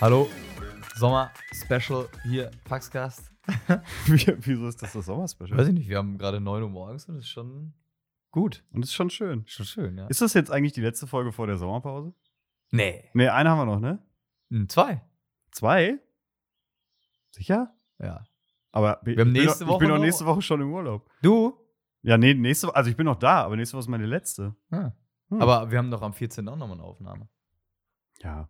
Hallo, Sommer-Special hier, Paxcast. Wie- Wieso ist das das Sommerspecial? Weiß ich nicht, wir haben gerade 9 Uhr morgens und das ist schon gut. Und das ist schon schön. Schon schön, ja. Ist das jetzt eigentlich die letzte Folge vor der Sommerpause? nee. Ne, eine haben wir noch, ne? Hm, Zwei. Zwei? Sicher? Ja. Aber Wir haben ich bin nächste ich bin Woche doch noch- nächste Woche schon im Urlaub. Du? Ja, nee, nächste Woche, also ich bin noch da, aber nächste Woche ist meine letzte. Ah. Hm. Aber wir haben doch am 14. auch nochmal eine Aufnahme. Ja,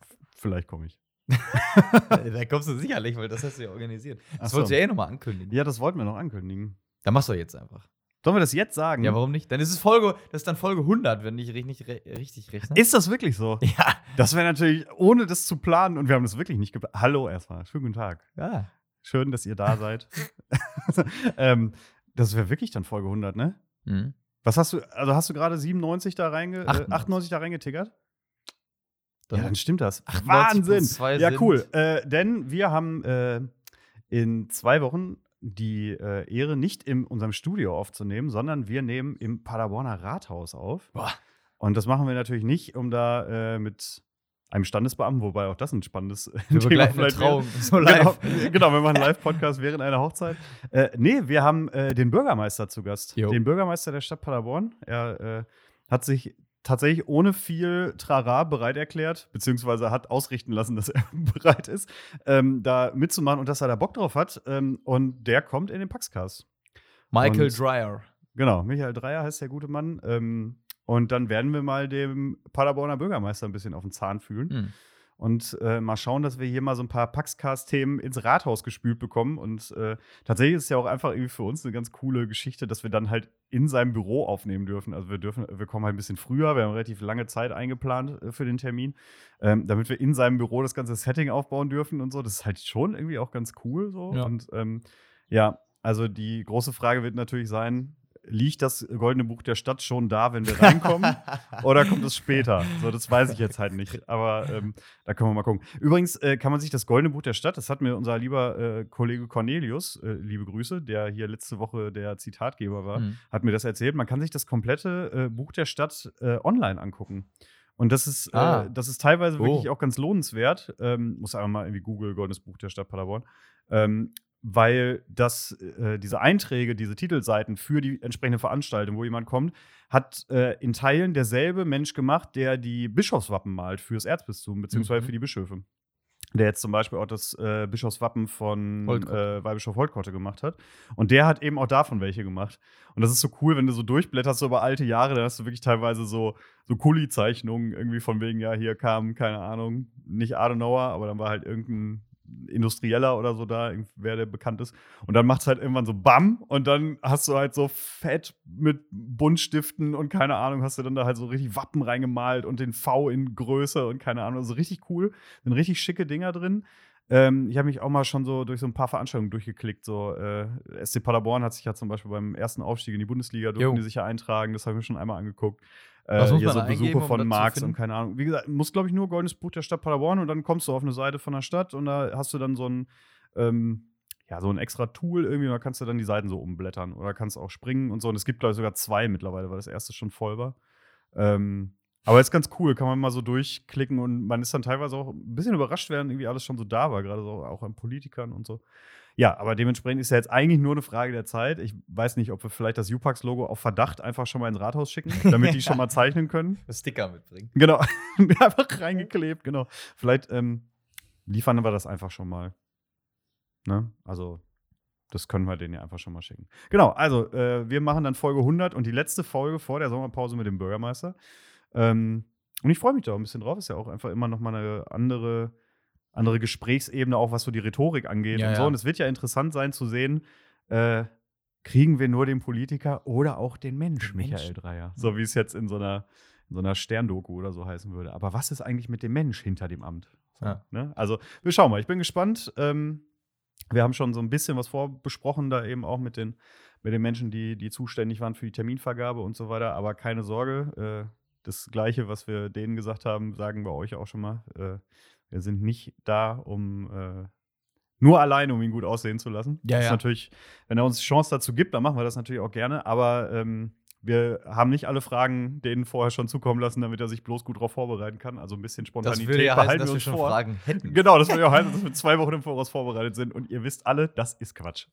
f- vielleicht komme ich. Da kommst du sicherlich, weil das hast du ja organisiert. Das so. wolltest du ja eh nochmal ankündigen. Ja, das wollten wir noch ankündigen. Dann machst du jetzt einfach. Sollen wir das jetzt sagen? Ja, warum nicht? Dann ist es Folge, das ist dann Folge 100, wenn ich nicht re richtig rechne. Ist das wirklich so? ja. Das wäre natürlich, ohne das zu planen, und wir haben das wirklich nicht geplant. Hallo erstmal, schönen guten Tag. ja. Schön, dass ihr da seid. ähm, das wäre wirklich dann Folge 100, ne? Mhm. Was hast du, also hast du gerade 97 da reinge, 98. äh, 98 da reingetickert? Dann ja, dann stimmt das. 98 Wahnsinn. Ja, cool. Äh, denn wir haben äh, in zwei Wochen die äh, Ehre, nicht in unserem Studio aufzunehmen, sondern wir nehmen im Paderborner Rathaus auf. Boah. Und das machen wir natürlich nicht, um da äh, mit einem Standesbeamten, wobei auch das ein spannendes wir Thema vielleicht. Trauung. So live. Genau, genau, wir machen einen Live-Podcast während einer Hochzeit. Äh, nee, wir haben äh, den Bürgermeister zu Gast. Jo. Den Bürgermeister der Stadt Paderborn. Er äh, hat sich tatsächlich ohne viel Trara bereit erklärt, beziehungsweise hat ausrichten lassen, dass er bereit ist, ähm, da mitzumachen und dass er da Bock drauf hat. Ähm, und der kommt in den Paxcast. Michael Und- Dreyer. Genau, Michael Dreier heißt der gute Mann. Ähm, und dann werden wir mal dem Paderborner Bürgermeister ein bisschen auf den Zahn fühlen Hm. Und äh, mal schauen, dass wir hier mal so ein paar Paxcast-Themen ins Rathaus gespült bekommen. Und äh, tatsächlich ist es ja auch einfach irgendwie für uns eine ganz coole Geschichte, dass wir dann halt in seinem Büro aufnehmen dürfen. Also wir dürfen, wir kommen halt ein bisschen früher, wir haben relativ lange Zeit eingeplant äh, für den Termin, ähm, damit wir in seinem Büro das ganze Setting aufbauen dürfen und so. Das ist halt schon irgendwie auch ganz cool so. Ja. Und ähm, ja, also die große Frage wird natürlich sein, liegt das Goldene Buch der Stadt schon da, wenn wir reinkommen? Oder kommt es später? So, das weiß ich jetzt halt nicht. Aber ähm, da können wir mal gucken. Übrigens äh, kann man sich das Goldene Buch der Stadt, das hat mir unser lieber äh, Kollege Cornelius, äh, liebe Grüße, der hier letzte Woche der Zitatgeber war, Hm. hat mir das erzählt. Man kann sich das komplette äh, Buch der Stadt äh, online angucken. Und das ist, Ah. äh, das ist teilweise Oh. wirklich auch ganz lohnenswert. Ähm, muss einfach mal irgendwie Google Goldenes Buch der Stadt Paderborn. Ähm, weil das, äh, diese Einträge, diese Titelseiten für die entsprechende Veranstaltung, wo jemand kommt, hat äh, in Teilen derselbe Mensch gemacht, der die Bischofswappen malt fürs Erzbistum, beziehungsweise Mhm. für die Bischöfe. Der jetzt zum Beispiel auch das äh, Bischofswappen von Holtkotte. äh, Weihbischof Holtkotte gemacht hat. Und der hat eben auch davon welche gemacht. Und das ist so cool, wenn du so durchblätterst so über alte Jahre, dann hast du wirklich teilweise so, so Kuli-Zeichnungen irgendwie von wegen, ja, hier kam, keine Ahnung, nicht Adenauer, aber dann war halt irgendein Industrieller oder so da, wer der bekannt ist. Und dann macht es halt irgendwann so BAM und dann hast du halt so fett mit Buntstiften und keine Ahnung, hast du dann da halt so richtig Wappen reingemalt und den V in Größe und keine Ahnung. Also richtig cool. Sind richtig schicke Dinger drin. Ähm, ich habe mich auch mal schon so durch so ein paar Veranstaltungen durchgeklickt. So, äh, SC Paderborn hat sich ja zum Beispiel beim ersten Aufstieg in die Bundesliga durften Jo. die sich ja eintragen. Das habe ich mir schon einmal angeguckt. Äh, hier so Besuche um von zu Marx und keine Ahnung. Wie gesagt, muss, glaube ich, nur Goldenes Buch der Stadt Paderborn und dann kommst du auf eine Seite von der Stadt und da hast du dann so ein, ähm, ja, so ein extra Tool irgendwie und da kannst du dann die Seiten so umblättern oder kannst auch springen und so. Und es gibt, glaube ich, sogar zwei mittlerweile, weil das erste schon voll war. Ähm, aber ist ganz cool, kann man mal so durchklicken und man ist dann teilweise auch ein bisschen überrascht, während irgendwie alles schon so da war, gerade so auch an Politikern und so. Ja, aber dementsprechend ist ja jetzt eigentlich nur eine Frage der Zeit. Ich weiß nicht, ob wir vielleicht das Upax-Logo auf Verdacht einfach schon mal ins Rathaus schicken, damit die schon mal zeichnen können. Sticker mitbringen. Genau, einfach reingeklebt, genau. Vielleicht ähm, liefern wir das einfach schon mal. Ne? Also, das können wir denen ja einfach schon mal schicken. Genau, also, äh, wir machen dann Folge 100 und die letzte Folge vor der Sommerpause mit dem Bürgermeister. Ähm, und ich freue mich da auch ein bisschen drauf. Ist ja auch einfach immer noch mal eine andere, andere Gesprächsebene, auch was so die Rhetorik angeht Ja, und so. ja. Und es wird ja interessant sein zu sehen, äh, kriegen wir nur den Politiker oder auch den Mensch, Den Michael. Dreier. So wie es jetzt in so einer, in so einer Sterndoku oder so heißen würde. Aber was ist eigentlich mit dem Mensch hinter dem Amt? Ja. ne? Also, wir schauen mal. Ich bin gespannt. Ähm, Wir haben schon so ein bisschen was vorbesprochen, da eben auch mit den, mit den Menschen, die, die zuständig waren für die Terminvergabe und so weiter. Aber keine Sorge, äh, das Gleiche, was wir denen gesagt haben, sagen wir euch auch schon mal. Äh, wir sind nicht da, um äh, nur alleine, um ihn gut aussehen zu lassen. Ja, das ja. natürlich, wenn er uns die Chance dazu gibt, dann machen wir das natürlich auch gerne. Aber ähm, wir haben nicht alle Fragen denen vorher schon zukommen lassen, damit er sich bloß gut darauf vorbereiten kann. Also ein bisschen Das Spontanität würde ja heißen, behalten dass wir schon vor. Fragen hätten. Genau, das würde ja heißen, dass wir zwei Wochen im Voraus vorbereitet sind. Und ihr wisst alle, das ist Quatsch.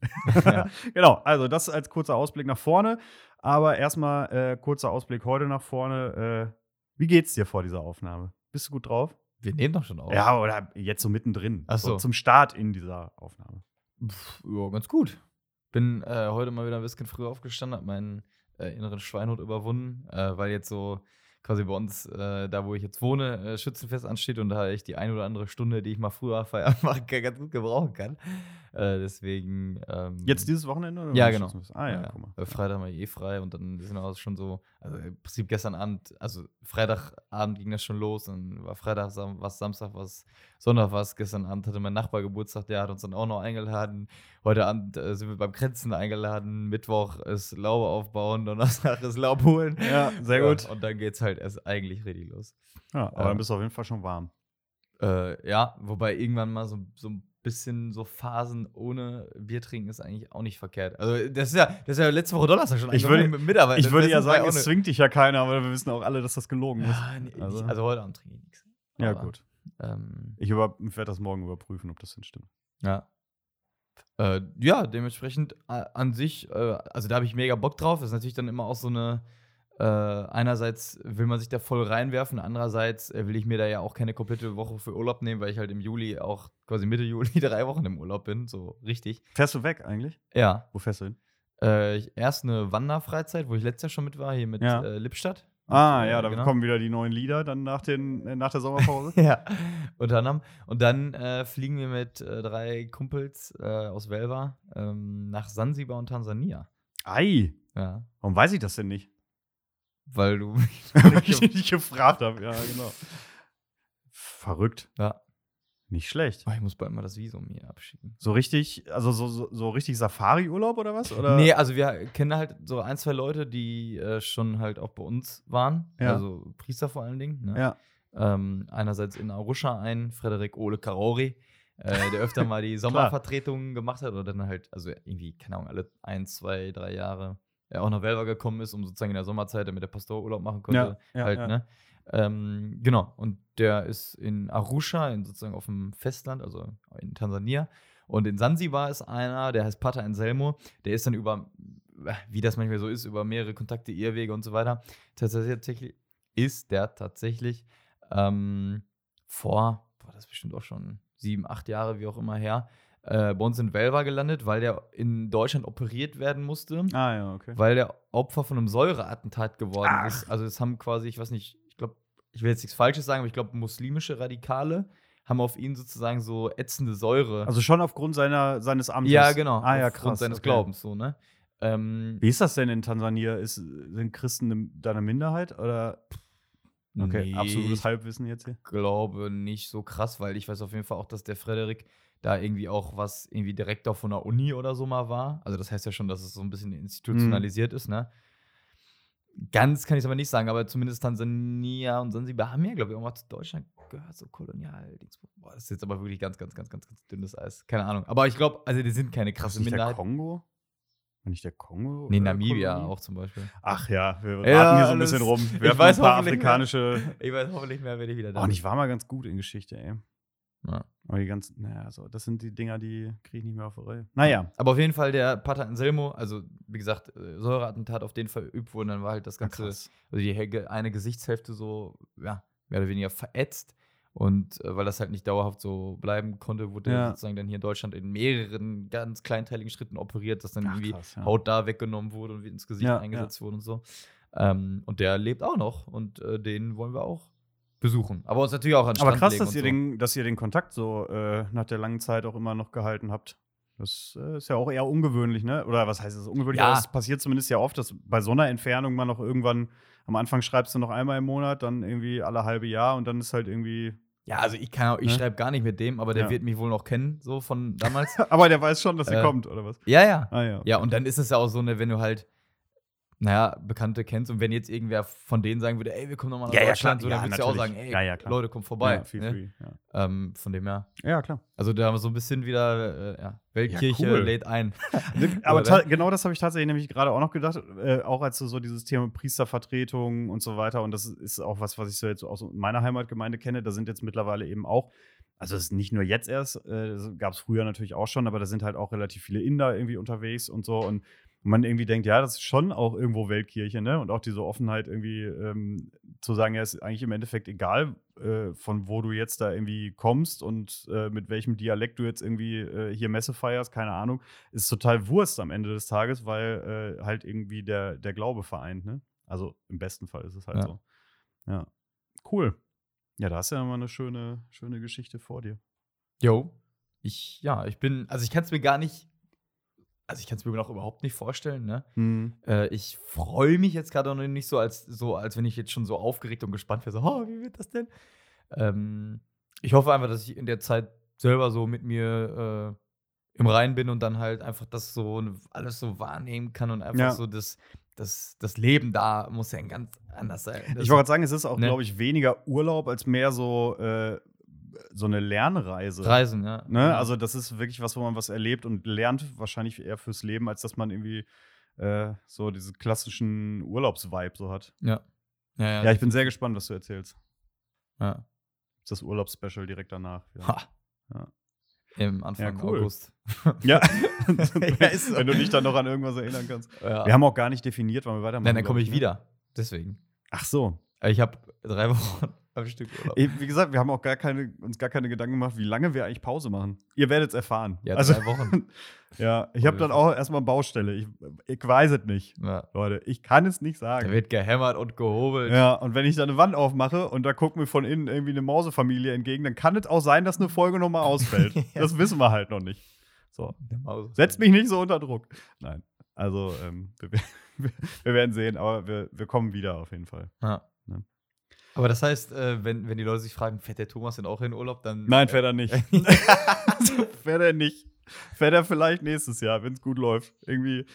Ja. genau, also das als kurzer Ausblick nach vorne. Aber erstmal äh, kurzer Ausblick heute nach vorne. Äh, wie geht's dir vor dieser Aufnahme? Bist du gut drauf? Wir nehmen doch schon auf. Ja, oder jetzt so mittendrin. Ach so. Zum Start in dieser Aufnahme. Pff, ja, ganz gut. Bin äh, heute mal wieder ein bisschen früher aufgestanden, hab meinen äh, inneren Schweinhut überwunden, äh, weil jetzt so quasi bei uns, äh, da wo ich jetzt wohne, äh, Schützenfest ansteht und da echt die eine oder andere Stunde, die ich mal früher Feierabend machen kann, ganz gut gebrauchen kann. Äh, deswegen. Ähm, Jetzt dieses Wochenende? Oder Ja, genau. Ah, ja, guck mal. Äh, Freitag mal eh frei und dann sind wir auch schon so, also im Prinzip gestern Abend, also Freitagabend ging das schon los, dann war Freitag, Sam was Samstag, was Sonntag was. Gestern Abend hatte mein Nachbar Geburtstag, der hat uns dann auch noch eingeladen. Heute Abend äh, sind wir beim Grenzen eingeladen. Mittwoch ist Laube aufbauen, Donnerstag ist Laub holen. Ja, sehr Ja, gut. und dann geht's halt erst eigentlich richtig los. Ja, aber äh, dann bist du auf jeden Fall schon warm. Äh, ja, wobei irgendwann mal so, so ein bisschen so Phasen ohne Bier trinken ist eigentlich auch nicht verkehrt. Also das ist ja, das ist ja letzte Woche Donnerstag schon Ich würde- mit. Ich würde ja sagen, es zwingt dich ja keiner, aber wir wissen auch alle, dass das gelogen ist. ja, nee, Also- also, heute Abend trinke ich nichts. Ja, Aber, gut. Ähm, ich werde das morgen überprüfen, ob das denn stimmt. ja. Äh, ja, dementsprechend äh, an sich, äh, also da habe ich mega Bock drauf. Das ist natürlich dann immer auch so eine, äh, einerseits will man sich da voll reinwerfen, andererseits äh, will ich mir da ja auch keine komplette Woche für Urlaub nehmen, weil ich halt im Juli auch quasi Mitte Juli drei Wochen im Urlaub bin, so richtig. Fährst du weg eigentlich? Ja, Wo fährst du hin? Äh, ich- erst eine Wanderfreizeit, wo ich letztes Jahr schon mit war, hier mit Ja. äh, Lippstadt. Ah, ja, äh, da genau. kommen wieder die neuen Lieder dann nach, den, äh, nach der Sommerpause. Ja, unter anderem. Und dann fliegen wir mit drei Kumpels aus Velva ähm, nach Sansibar und Tansania. Ei, Ja, warum weiß ich das denn nicht? Weil du. Weil ich dich nicht gefragt habe. Ja, genau. Verrückt. ja, Nicht schlecht. oh, ich muss bald mal das Visum hier abschicken. So richtig, also so, so, so richtig Safari-Urlaub oder was? Oder? Nee, also wir kennen halt so ein, zwei Leute, die äh, schon halt auch bei uns waren. Ja. Also Priester vor allen Dingen. Ne? Ja. Ähm, einerseits in Arusha ein, Frederik Ole Karori, äh, der öfter mal die Sommervertretungen gemacht hat oder dann halt, also irgendwie, keine Ahnung, alle ein, zwei, drei Jahre er auch nach Velva gekommen ist, um sozusagen in der Sommerzeit, damit der Pastor Urlaub machen konnte. Ja, ja, halt, ja. ne? Ähm, genau, und der ist in Arusha, in, sozusagen auf dem Festland, also in Tansania. Und in Sansibar ist einer, der heißt Pater Anselmo, der ist dann über, wie das manchmal so ist, über mehrere Kontakte, Irrwege und so weiter. Tatsächlich ist der tatsächlich ähm, vor, boah, das ist bestimmt auch schon sieben, acht Jahre, wie auch immer her, äh, bei uns in Velva gelandet, weil der in Deutschland operiert werden musste, Ah, ja, okay. weil der Opfer von einem Säureattentat geworden Ach. ist. Also es haben quasi, ich weiß nicht, ich glaube, ich will jetzt nichts Falsches sagen, aber ich glaube, muslimische Radikale haben auf ihn sozusagen so ätzende Säure. Also schon aufgrund seiner, seines Amtes. ja, genau. Ah, ja, aufgrund krass. seines okay. Glaubens, so, ne? Ähm, Wie ist das denn in Tansania? Ist, sind Christen ne- da eine Minderheit? Oder? Okay, nee, absolutes ich Halbwissen jetzt hier. glaube nicht so krass, weil ich weiß auf jeden Fall auch, dass der Frederik da irgendwie auch was irgendwie Direktor von der Uni oder so mal war. Also das heißt ja schon, dass es so ein bisschen institutionalisiert ist, ne? Ganz kann ich es aber nicht sagen, aber zumindest Tansania und Sansibar haben ja, glaube ich, auch mal zu Deutschland gehört, so kolonial. Boah, das ist jetzt aber wirklich ganz, ganz, ganz, ganz, ganz dünnes Eis. Keine Ahnung. Aber ich glaube, also die sind keine krasse nicht der Minderheit. Kongo? War nicht der Kongo? Nee, äh, Namibia Kolonie? auch zum Beispiel. Ach ja, wir Ja, raten hier so ein bisschen rum. ich Wir haben weiß ein paar hoffentlich mehr. afrikanische. Ich weiß hoffentlich mehr, wenn ich wieder da Oh, und ich war mal ganz gut in Geschichte, ey. Ja. Aber die ganzen, naja, so, das sind die Dinger, die kriege ich nicht mehr auf die Reihe. Naja, Aber auf jeden Fall der Pater Anselmo, also wie gesagt, äh, Säureattentat auf den verübt wurde, dann war halt das ganze, also die eine Gesichtshälfte so, ja, mehr oder weniger verätzt. Und äh, weil das halt nicht dauerhaft so bleiben konnte, wurde Ja. er sozusagen dann hier in Deutschland in mehreren ganz kleinteiligen Schritten operiert, dass dann Ach, irgendwie krass, ja. Haut da weggenommen wurde und wieder ins Gesicht Ja, eingesetzt wurde und so. Ähm, und der lebt auch noch und äh, den wollen wir auch besuchen. Aber uns natürlich auch an Aber krass, dass ihr, so. den, dass ihr den Kontakt so äh, nach der langen Zeit auch immer noch gehalten habt. Das äh, ist ja auch eher ungewöhnlich, ne? Oder was heißt es ungewöhnlich? Ja. Es passiert zumindest ja oft, dass bei so einer Entfernung man noch irgendwann, am Anfang schreibst du noch einmal im Monat, dann irgendwie alle halbe Jahr und dann ist halt irgendwie Ja, also ich kann auch, ich Ne? schreibe gar nicht mit dem, aber der Ja. wird mich wohl noch kennen, so von damals. Aber der weiß schon, dass sie Äh, kommt, oder was? ja, ja. Ah ja. Ja, und dann ist es ja auch so, ne, wenn du halt, naja, Bekannte kennst und wenn jetzt irgendwer von denen sagen würde, ey, wir kommen nochmal nach Ja, ja, Deutschland, klar. so, dann Ja, würdest du ja auch sagen, ey, Ja, ja. Leute, kommt vorbei. Ja, feel ne? free. Ja. ähm, von dem her. ja, klar. Also da haben wir so ein bisschen wieder, äh, ja, Weltkirche cool. lädt ein. Aber genau das habe ich tatsächlich nämlich gerade auch noch gedacht, äh, auch als du so dieses Thema Priestervertretung und so weiter. Und das ist auch was, was ich so jetzt aus meiner Heimatgemeinde kenne. Da sind jetzt mittlerweile eben auch, also es ist nicht nur jetzt erst, äh, gab es früher natürlich auch schon, aber da sind halt auch relativ viele Inder irgendwie unterwegs und so. Und man irgendwie denkt, ja, das ist schon auch irgendwo Weltkirche, ne? Und auch diese Offenheit irgendwie ähm, zu sagen, ja, ist eigentlich im Endeffekt egal, äh, von wo du jetzt da irgendwie kommst und äh, mit welchem Dialekt du jetzt irgendwie äh, hier Messe feierst, keine Ahnung ist total Wurst am Ende des Tages, weil äh, halt irgendwie der, der Glaube vereint, ne? Also im besten Fall ist es halt Ja. so. Ja. Cool. Ja, da hast du ja mal eine schöne, schöne Geschichte vor dir. Jo. Ich, ja, ich bin, also ich kann es mir gar nicht, also ich kann es mir noch überhaupt nicht vorstellen, ne? Äh, ich freue mich jetzt gerade noch nicht so als, so, als wenn ich jetzt schon so aufgeregt und gespannt wäre, so, oh, wie wird das denn? Ähm, ich hoffe einfach, dass ich in der Zeit selber so mit mir äh, im Reinen bin und dann halt einfach das so alles so wahrnehmen kann und einfach Ja. so das, das, das Leben da muss ja ganz anders sein. Das- Ich wollte gerade sagen, es ist auch, Ne? glaube ich, weniger Urlaub als mehr so, äh, so eine Lernreise. Reisen, ja. Ne? Ja. Also, das ist wirklich was, wo man was erlebt und lernt, wahrscheinlich eher fürs Leben, als dass man irgendwie äh, so diesen klassischen Urlaubsvibe so hat. ja. Ja, ja, Ja, ich bin sehr gespannt, was du erzählst. ja. Das Urlaubsspecial direkt danach. Ja. Ha. Ja. Im Anfang Ja, cool. August. Ja, wenn du dich dann noch an irgendwas erinnern kannst. Ja. Wir haben auch gar nicht definiert, wann wir weitermachen. Nein, dann komme ich ne? wieder. Deswegen. Ach so. Ich habe drei Wochen am Stück Urlaub. Wie gesagt, wir haben auch gar keine, uns gar keine Gedanken gemacht, wie lange wir eigentlich Pause machen. Ihr werdet es erfahren. Ja, also, drei Wochen. ja, ich habe dann auch erstmal Baustelle. Ich, ich weiß es nicht, Ja. Leute. Ich kann es nicht Da sagen. wird gehämmert und gehobelt. Ja, und wenn ich da eine Wand aufmache und da guckt mir von innen irgendwie eine Mausefamilie entgegen, dann kann es auch sein, dass eine Folge nochmal ausfällt. Ja. Das wissen wir halt noch nicht. So. Setzt mich nicht so unter Druck. Nein. Also, ähm, wir, wir, wir werden sehen, aber wir, wir kommen wieder auf jeden Fall. Ja. Ne? Aber das heißt, äh, wenn, wenn die Leute sich fragen, fährt der Thomas denn auch in Urlaub, dann. Nein, fährt er nicht. fährt er nicht. Fährt er vielleicht nächstes Jahr, wenn es gut läuft. Irgendwie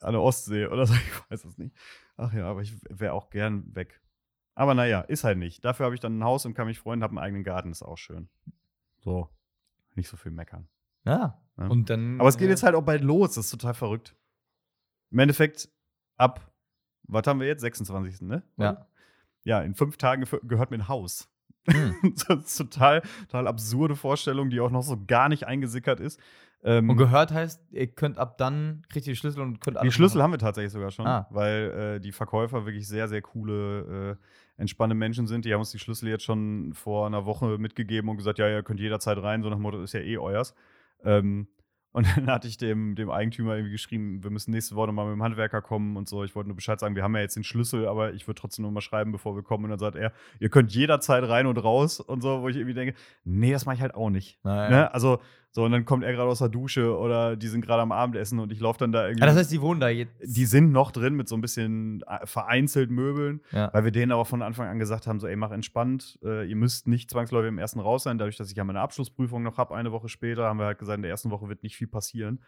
an der Ostsee oder so. Ich weiß es nicht. Ach ja, aber ich wäre auch gern weg. Aber naja, ist halt nicht. Dafür habe ich dann ein Haus und kann mich freuen, habe einen eigenen Garten, ist auch schön. So. Nicht so viel meckern. Ja. Ja. Und dann. Aber es geht äh, jetzt halt auch bald los. Das ist total verrückt. Im Endeffekt ab, was haben wir jetzt? 26. Ne? Ja. Ja, in fünf Tagen gehört mir ein Haus. Hm. das ist total, total absurde Vorstellung, die auch noch so gar nicht eingesickert ist. Ähm, Und gehört heißt, ihr könnt ab dann, kriegt ihr die Schlüssel und könnt die Schlüssel machen. haben wir tatsächlich sogar schon, Ah. weil äh, die Verkäufer wirklich sehr, sehr coole, äh, entspannte Menschen sind. Die haben uns die Schlüssel jetzt schon vor einer Woche mitgegeben und gesagt, ja, ihr könnt jederzeit rein, so nach dem Motto, ist ja eh euers. Ähm, und dann hatte ich dem, dem Eigentümer irgendwie geschrieben, wir müssen nächste Woche mal mit dem Handwerker kommen und so. Ich wollte nur Bescheid sagen, wir haben ja jetzt den Schlüssel, aber ich würde trotzdem noch mal schreiben, bevor wir kommen. Und dann sagt er, ihr könnt jederzeit rein und raus und so, wo ich irgendwie denke, nee, das mache ich halt auch nicht. Naja. Ne? Also, so, und dann kommt er gerade aus der Dusche oder die sind gerade am Abendessen und ich laufe dann da irgendwie. Ah, das heißt, die wohnen da jetzt. die sind noch drin mit so ein bisschen äh, vereinzelt Möbeln, Ja. weil wir denen aber von Anfang an gesagt haben: so, ey, mach entspannt, äh, ihr müsst nicht zwangsläufig im ersten raus sein. Dadurch, dass ich ja meine Abschlussprüfung noch habe, eine Woche später, haben wir halt gesagt, in der ersten Woche wird nicht viel passieren.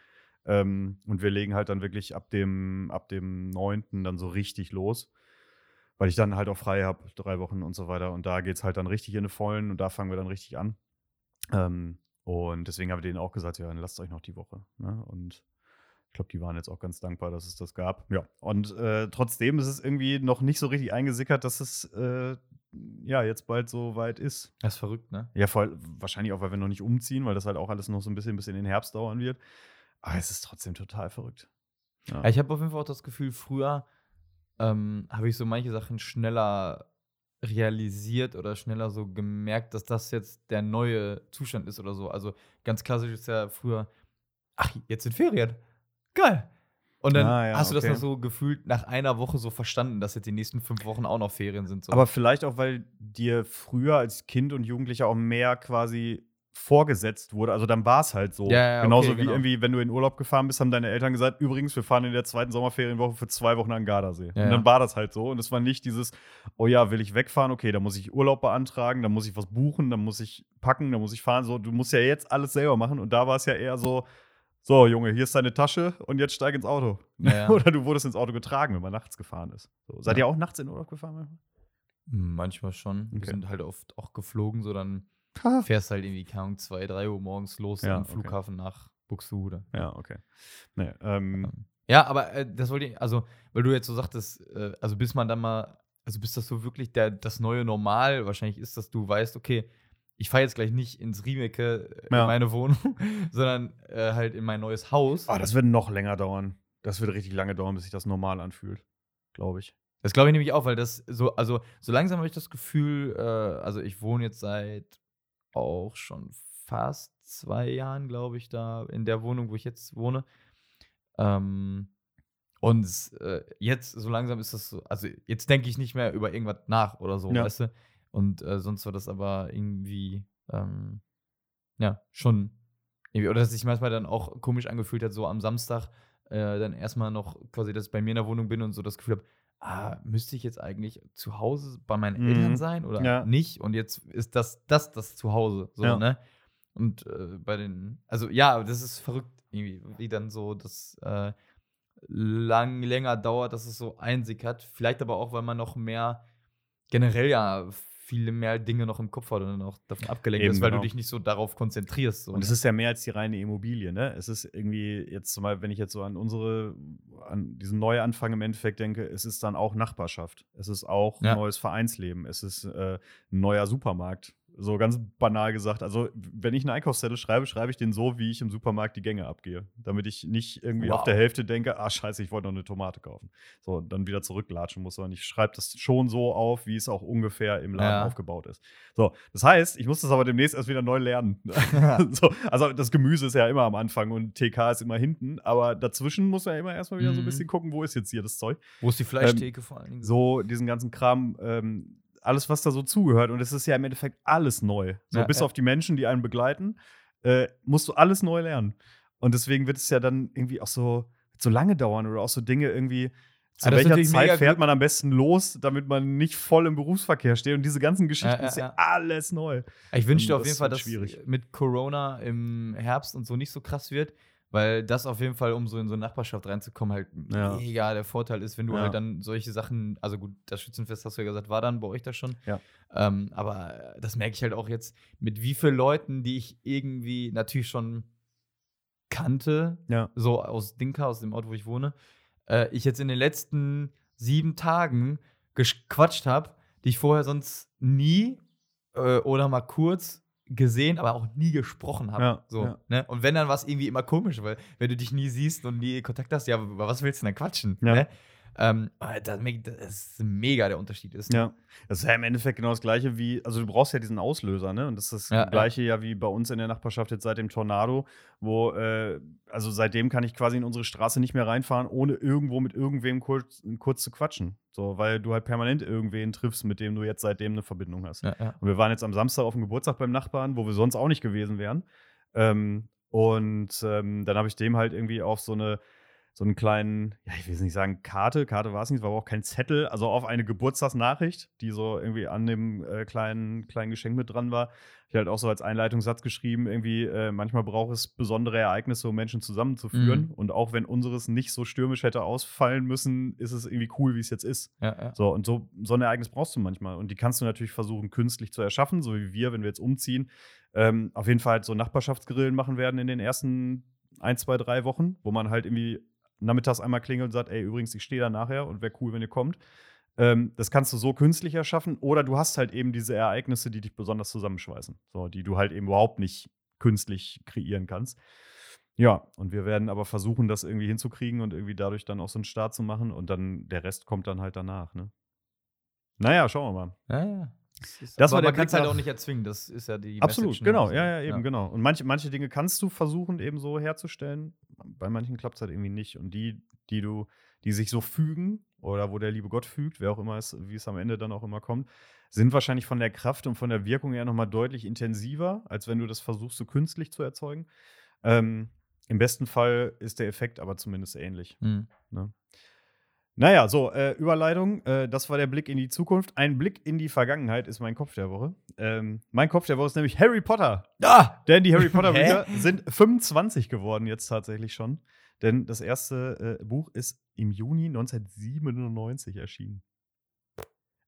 Ähm, und wir legen halt dann wirklich ab dem, ab dem 9. dann so richtig los. Weil ich dann halt auch frei habe, drei Wochen und so weiter. Und da geht es halt dann richtig in die Vollen und da fangen wir dann richtig an. Ähm, und deswegen haben wir denen auch gesagt, ja, dann lasst euch noch die Woche. Ne? Und ich glaube, die waren jetzt auch ganz dankbar, dass es das gab. Ja. Und äh, trotzdem ist es irgendwie noch nicht so richtig eingesickert, dass es äh, ja jetzt bald so weit ist. Das ist verrückt, ne? Ja, voll, wahrscheinlich auch, weil wir noch nicht umziehen, weil das halt auch alles noch so ein bisschen bis in den Herbst dauern wird. Aber es ist trotzdem total verrückt. Ja, ich habe auf jeden Fall auch das Gefühl, früher ähm, habe ich so manche Sachen schneller realisiert oder schneller so gemerkt, dass das jetzt der neue Zustand ist oder so. Also ganz klassisch ist ja früher, ach, jetzt sind Ferien. Geil. Und dann Ah, ja, hast du das okay. noch so gefühlt nach einer Woche so verstanden, dass jetzt die nächsten fünf Wochen auch noch Ferien sind. So. Aber vielleicht auch, weil dir früher als Kind und Jugendlicher auch mehr quasi vorgesetzt wurde. Also dann war es halt so. Ja, ja, okay, Genauso wie genau. irgendwie, wenn du in Urlaub gefahren bist, haben deine Eltern gesagt, übrigens, wir fahren in der zweiten Sommerferienwoche für zwei Wochen an den Gardasee. Ja, und dann war das halt so. Und es war nicht dieses, oh ja, will ich wegfahren? Okay, dann muss ich Urlaub beantragen, dann muss ich was buchen, dann muss ich packen, dann muss ich fahren. So, du musst ja jetzt alles selber machen. Und da war es ja eher so, so, Junge, hier ist deine Tasche und jetzt steig ins Auto. Oder du wurdest ins Auto getragen, wenn man nachts gefahren ist. So. Seid ihr auch nachts in Urlaub gefahren? manchmal? Hm, schon. Wir Okay. sind halt oft auch geflogen, so dann Ha. fährst halt irgendwie, keine Ahnung, 2, 3 Uhr morgens los Ja, am okay. Flughafen nach Buxtehude. Ja, okay. Nee, ähm, Ähm, Ja, aber äh, das wollte ich, also, weil du jetzt so sagtest, äh, also bis man dann mal, also bis das so wirklich der, das neue Normal wahrscheinlich ist, dass du weißt, okay, ich fahre jetzt gleich nicht ins Riemecke äh, in Ja. meine Wohnung, sondern äh, halt in mein neues Haus. Ah, das wird noch länger dauern. Das wird richtig lange dauern, bis sich das normal anfühlt. Glaube ich. Das glaube ich nämlich auch, weil das so, also so langsam habe ich das Gefühl, äh, also ich wohne jetzt seit auch schon fast zwei Jahren, glaube ich, da in der Wohnung, wo ich jetzt wohne. Ähm, und äh, jetzt so langsam ist das so, also jetzt denke ich nicht mehr über irgendwas nach oder so, Ja. weißt du? Und äh, sonst war das aber irgendwie, ähm, ja, schon irgendwie, oder dass sich manchmal dann auch komisch angefühlt hat, so am Samstag äh, dann erstmal noch quasi, dass ich bei mir in der Wohnung bin und so das Gefühl habe, ah, müsste ich jetzt eigentlich zu Hause bei meinen Mhm. Eltern sein oder Ja. nicht? Und jetzt ist das das, das Zuhause, so, Ja. ne? Und äh, bei den, also ja, das ist verrückt irgendwie, wie dann so das äh, lang, länger dauert, dass es so einsickert. Vielleicht aber auch, weil man noch mehr, generell ja, viele mehr Dinge noch im Kopf hat und dann auch davon abgelenkt Eben, ist, weil genau. du dich nicht so darauf konzentrierst. So, Und es ne? ist ja mehr als die reine Immobilie, ne? Es ist irgendwie jetzt zum Beispiel, wenn ich jetzt so an unsere, an diesen Neuanfang im Endeffekt denke, es ist dann auch Nachbarschaft. Es ist auch Ja. neues Vereinsleben. Es ist äh, ein neuer Supermarkt. So ganz banal gesagt. Also, wenn ich einen Einkaufszettel schreibe, schreibe ich den so, wie ich im Supermarkt die Gänge abgehe. Damit ich nicht irgendwie auf Wow. der Hälfte denke, ah, scheiße, ich wollte noch eine Tomate kaufen. So, und dann wieder zurücklatschen muss, sondern ich schreibe das schon so auf, wie es auch ungefähr im Laden Ja. aufgebaut ist. So, das heißt, ich muss das aber demnächst erst wieder neu lernen. so, also das Gemüse ist ja immer am Anfang und TK ist immer hinten, aber dazwischen muss man ja immer erstmal wieder so ein Mhm. bisschen gucken, wo ist jetzt hier das Zeug. Wo ist die Fleischtheke vor allen Dingen? ähm, So, diesen ganzen Kram, ähm, alles, was da so zugehört. Und es ist ja im Endeffekt alles neu. So, Ja, bis ja. auf die Menschen, die einen begleiten, äh, musst du alles neu lernen. Und deswegen wird es ja dann irgendwie auch so, so lange dauern oder auch so Dinge irgendwie. Zu ist welcher Zeit fährt man am besten los, damit man nicht voll im Berufsverkehr steht? Und diese ganzen Geschichten ja, ist ja alles neu. Ich wünschte Und auf jeden Fall, wird dass schwierig. mit Corona im Herbst und so nicht so krass wird, weil das auf jeden Fall, um so in so eine Nachbarschaft reinzukommen, halt Ja. mega der Vorteil ist, wenn du Ja. halt dann solche Sachen, also gut, das Schützenfest hast du ja gesagt, war dann bei euch das schon. Ja. Ähm, aber das merke ich halt auch jetzt, mit wie vielen Leuten, die ich irgendwie natürlich schon kannte, Ja. so aus Dinka, aus dem Ort, wo ich wohne, äh, ich jetzt in den letzten sieben Tagen gequatscht habe, die ich vorher sonst nie äh, oder mal kurz gesehen, aber auch nie gesprochen habe. Ja, so, ja. ne? Und wenn, dann war es irgendwie immer komisch, weil wenn du dich nie siehst und nie Kontakt hast, ja, über was willst du denn quatschen? Ja. Ne? Ähm, aber das, das ist mega der Unterschied ist. ne? Ja, das ist ja im Endeffekt genau das gleiche wie, also du brauchst ja diesen Auslöser, ne? Und das ist das Ja, ja. gleiche ja. wie bei uns in der Nachbarschaft jetzt seit dem Tornado, wo, äh, also seitdem kann ich quasi in unsere Straße nicht mehr reinfahren, ohne irgendwo mit irgendwem kurz, kurz zu quatschen. So, weil du halt permanent irgendwen triffst, mit dem du jetzt seitdem eine Verbindung hast. Ja, ja. Und wir waren jetzt am Samstag auf dem Geburtstag beim Nachbarn, wo wir sonst auch nicht gewesen wären. Ähm, und ähm, dann habe ich dem halt irgendwie auf so eine so einen kleinen, ja, ich will es nicht sagen Karte, Karte war es nicht, war aber auch kein Zettel, also auf eine Geburtstagsnachricht, die so irgendwie an dem äh, kleinen, kleinen Geschenk mit dran war. Ich halt auch so als Einleitungssatz geschrieben, irgendwie, äh, manchmal braucht es besondere Ereignisse, um Menschen zusammenzuführen. Mhm. Und auch wenn unseres nicht so stürmisch hätte ausfallen müssen, ist es irgendwie cool, wie es jetzt ist. ja, ja. So, und so, so ein Ereignis brauchst du manchmal. Und die kannst du natürlich versuchen, künstlich zu erschaffen, so wie wir, wenn wir jetzt umziehen. Ähm, auf jeden Fall halt so Nachbarschaftsgrillen machen werden in den ersten ein, zwei, drei Wochen, wo man halt irgendwie nachmittags einmal klingelt und sagt, ey, übrigens, ich stehe da nachher und wäre cool, wenn ihr kommt. Ähm, das kannst du so künstlich erschaffen. Oder du hast halt eben diese Ereignisse, die dich besonders zusammenschweißen. So, die du halt eben überhaupt nicht künstlich kreieren kannst. Ja, und wir werden aber versuchen, das irgendwie hinzukriegen und irgendwie dadurch dann auch so einen Start zu machen und dann der Rest kommt dann halt danach, ne? Naja, schauen wir mal. ja, ja. Das, aber man kann es halt auch nicht erzwingen. Das ist ja die Absolut, Message, ne? genau, Also, ja, ja, eben, genau. Und manche, manche Dinge kannst du versuchen, eben so herzustellen. Bei manchen klappt es halt irgendwie nicht. Und die, die du, die sich so fügen, oder wo der liebe Gott fügt, wer auch immer es, wie es am Ende dann auch immer kommt, sind wahrscheinlich von der Kraft und von der Wirkung her nochmal deutlich intensiver, als wenn du das versuchst, so künstlich zu erzeugen. Ähm, Im besten Fall ist der Effekt aber zumindest ähnlich. Hm. Naja, so, äh, Überleitung. Äh, das war der Blick in die Zukunft. Ein Blick in die Vergangenheit ist mein Kopf der Woche. Ähm, mein Kopf der Woche ist nämlich Harry Potter. Ah! Denn die Harry Potter? Bücher sind 25 geworden jetzt tatsächlich schon. Denn das erste äh, Buch ist im Juni 1997 erschienen.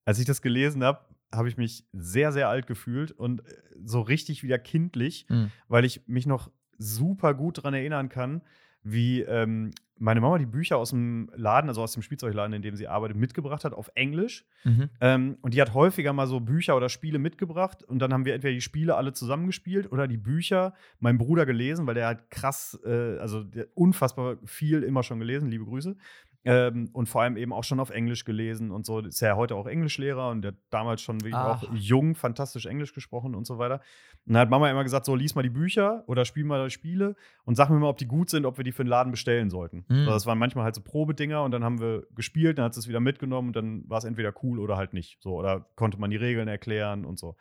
Als ich das gelesen habe, habe ich mich sehr, sehr alt gefühlt und äh, so richtig wieder kindlich, Hm. weil ich mich noch super gut daran erinnern kann, wie ähm, meine Mama die Bücher aus dem Laden, also aus dem Spielzeugladen, in dem sie arbeitet, mitgebracht hat auf Englisch. Mhm. Ähm, und die hat häufiger mal so Bücher oder Spiele mitgebracht. Und dann haben wir entweder die Spiele alle zusammengespielt oder die Bücher mein Bruder gelesen, weil der hat krass, äh, also der unfassbar viel immer schon gelesen. Liebe Grüße. Ähm, und vor allem eben auch schon auf Englisch gelesen und so. Ist ja heute auch Englischlehrer und der hat damals schon wirklich Ach. auch jung, fantastisch Englisch gesprochen und so weiter. Und dann hat Mama immer gesagt: So, lies mal die Bücher oder spiel mal die Spiele und sag mir mal, ob die gut sind, ob wir die für den Laden bestellen sollten. Mhm. So, das waren manchmal halt so Probedinger und dann haben wir gespielt, dann hat sie es wieder mitgenommen und dann war es entweder cool oder halt nicht. So, oder konnte man die Regeln erklären und so.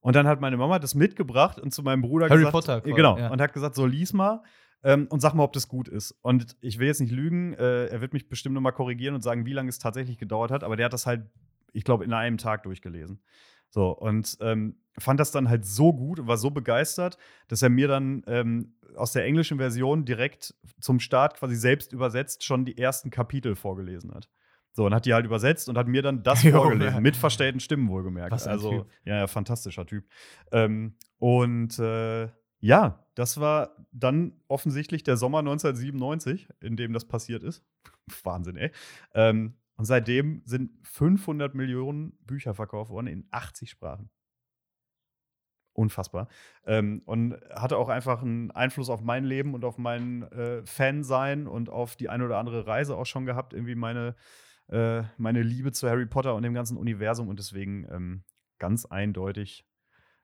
Und dann hat meine Mama das mitgebracht und zu meinem Bruder Harry gesagt, Potter äh, genau, ja. und hat gesagt, so lies mal ähm, und sag mal, ob das gut ist. Und ich will jetzt nicht lügen, äh, er wird mich bestimmt noch mal korrigieren und sagen, wie lange es tatsächlich gedauert hat, aber der hat das halt, ich glaube, in einem Tag durchgelesen. So, und ähm, fand das dann halt so gut und war so begeistert, dass er mir dann ähm, aus der englischen Version direkt zum Start quasi selbst übersetzt schon die ersten Kapitel vorgelesen hat. So, und hat die halt übersetzt und hat mir dann das vorgelesen, mit verstellten Stimmen wohlgemerkt. Also, Typ. ja, ja, fantastischer Typ. Ähm, und äh, ja, das war dann offensichtlich der Sommer 1997, in dem das passiert ist. Wahnsinn, ey. Ähm, und seitdem sind 500 Millionen Bücher verkauft worden in 80 Sprachen. Unfassbar. Ähm, und hatte auch einfach einen Einfluss auf mein Leben und auf mein äh, Fansein und auf die eine oder andere Reise auch schon gehabt. Irgendwie meine, äh, meine Liebe zu Harry Potter und dem ganzen Universum. Und deswegen ähm, ganz eindeutig,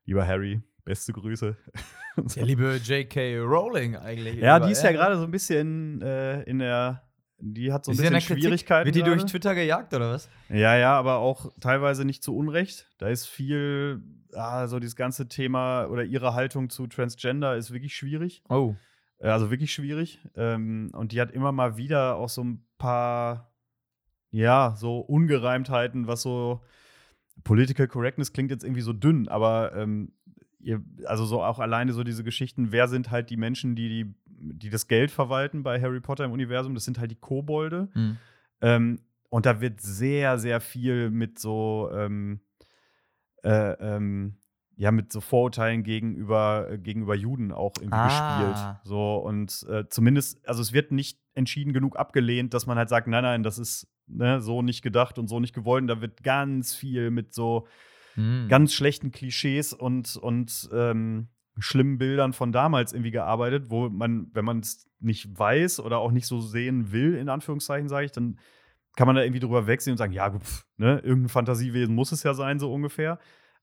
lieber Harry, beste Grüße. Der liebe J.K. Rowling eigentlich. Ja, die ist ja gerade so ein bisschen äh, in der. Die hat so ein Ist bisschen? Schwierigkeiten. Wird die durch. Twitter gejagt oder was? Ja, ja, aber auch teilweise nicht zu Unrecht. Da ist viel, ah, so dieses ganze Thema oder ihre Haltung zu Transgender ist wirklich schwierig. Oh. Äh, Also wirklich schwierig. Ähm, und die hat immer mal wieder auch so ein paar, ja, so Ungereimtheiten, was so Political Correctness klingt jetzt irgendwie so dünn, aber ähm, ihr, also so auch alleine so diese Geschichten, wer sind halt die Menschen, die, die, die das Geld verwalten bei Harry Potter im Universum? Das sind halt die Kobolde. Hm. Ähm, und da wird sehr, sehr viel mit so, ähm, äh, ähm, ja, mit so Vorurteilen gegenüber, äh, gegenüber Juden auch irgendwie Ah. gespielt. So, und äh, zumindest, also es wird nicht entschieden genug abgelehnt, dass man halt sagt, nein, nein, das ist ne, so nicht gedacht und so nicht gewollt. Und da wird ganz viel mit so Hm. ganz schlechten Klischees und, und ähm, schlimmen Bildern von damals irgendwie gearbeitet, wo man, wenn man es nicht weiß oder auch nicht so sehen will, in Anführungszeichen, sage ich, dann kann man da irgendwie drüber wegsehen und sagen, ja, gut, ne, irgendein Fantasiewesen muss es ja sein, so ungefähr.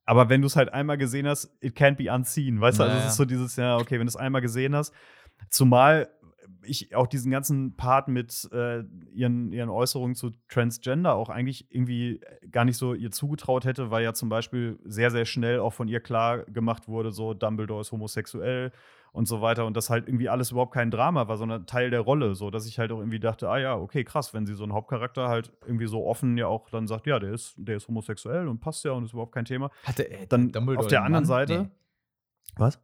Aber wenn du es halt einmal gesehen hast, it can't be unseen, weißt du? Also es Naja. ist so dieses, ja, okay, wenn du es einmal gesehen hast, zumal ich auch diesen ganzen Part mit äh, ihren, ihren Äußerungen zu Transgender auch eigentlich irgendwie gar nicht so ihr zugetraut hätte, weil ja zum Beispiel sehr, sehr schnell auch von ihr klar gemacht wurde, so Dumbledore ist homosexuell und so weiter und das halt irgendwie alles überhaupt kein Drama war, sondern Teil der Rolle, so dass ich halt auch irgendwie dachte, ah ja, okay, krass, wenn sie so einen Hauptcharakter halt irgendwie so offen ja auch dann sagt, ja, der ist, der ist homosexuell und passt ja und ist überhaupt kein Thema. Hatte, äh, Dann Dumbledore auf der anderen Mann? Seite- Nee. Was?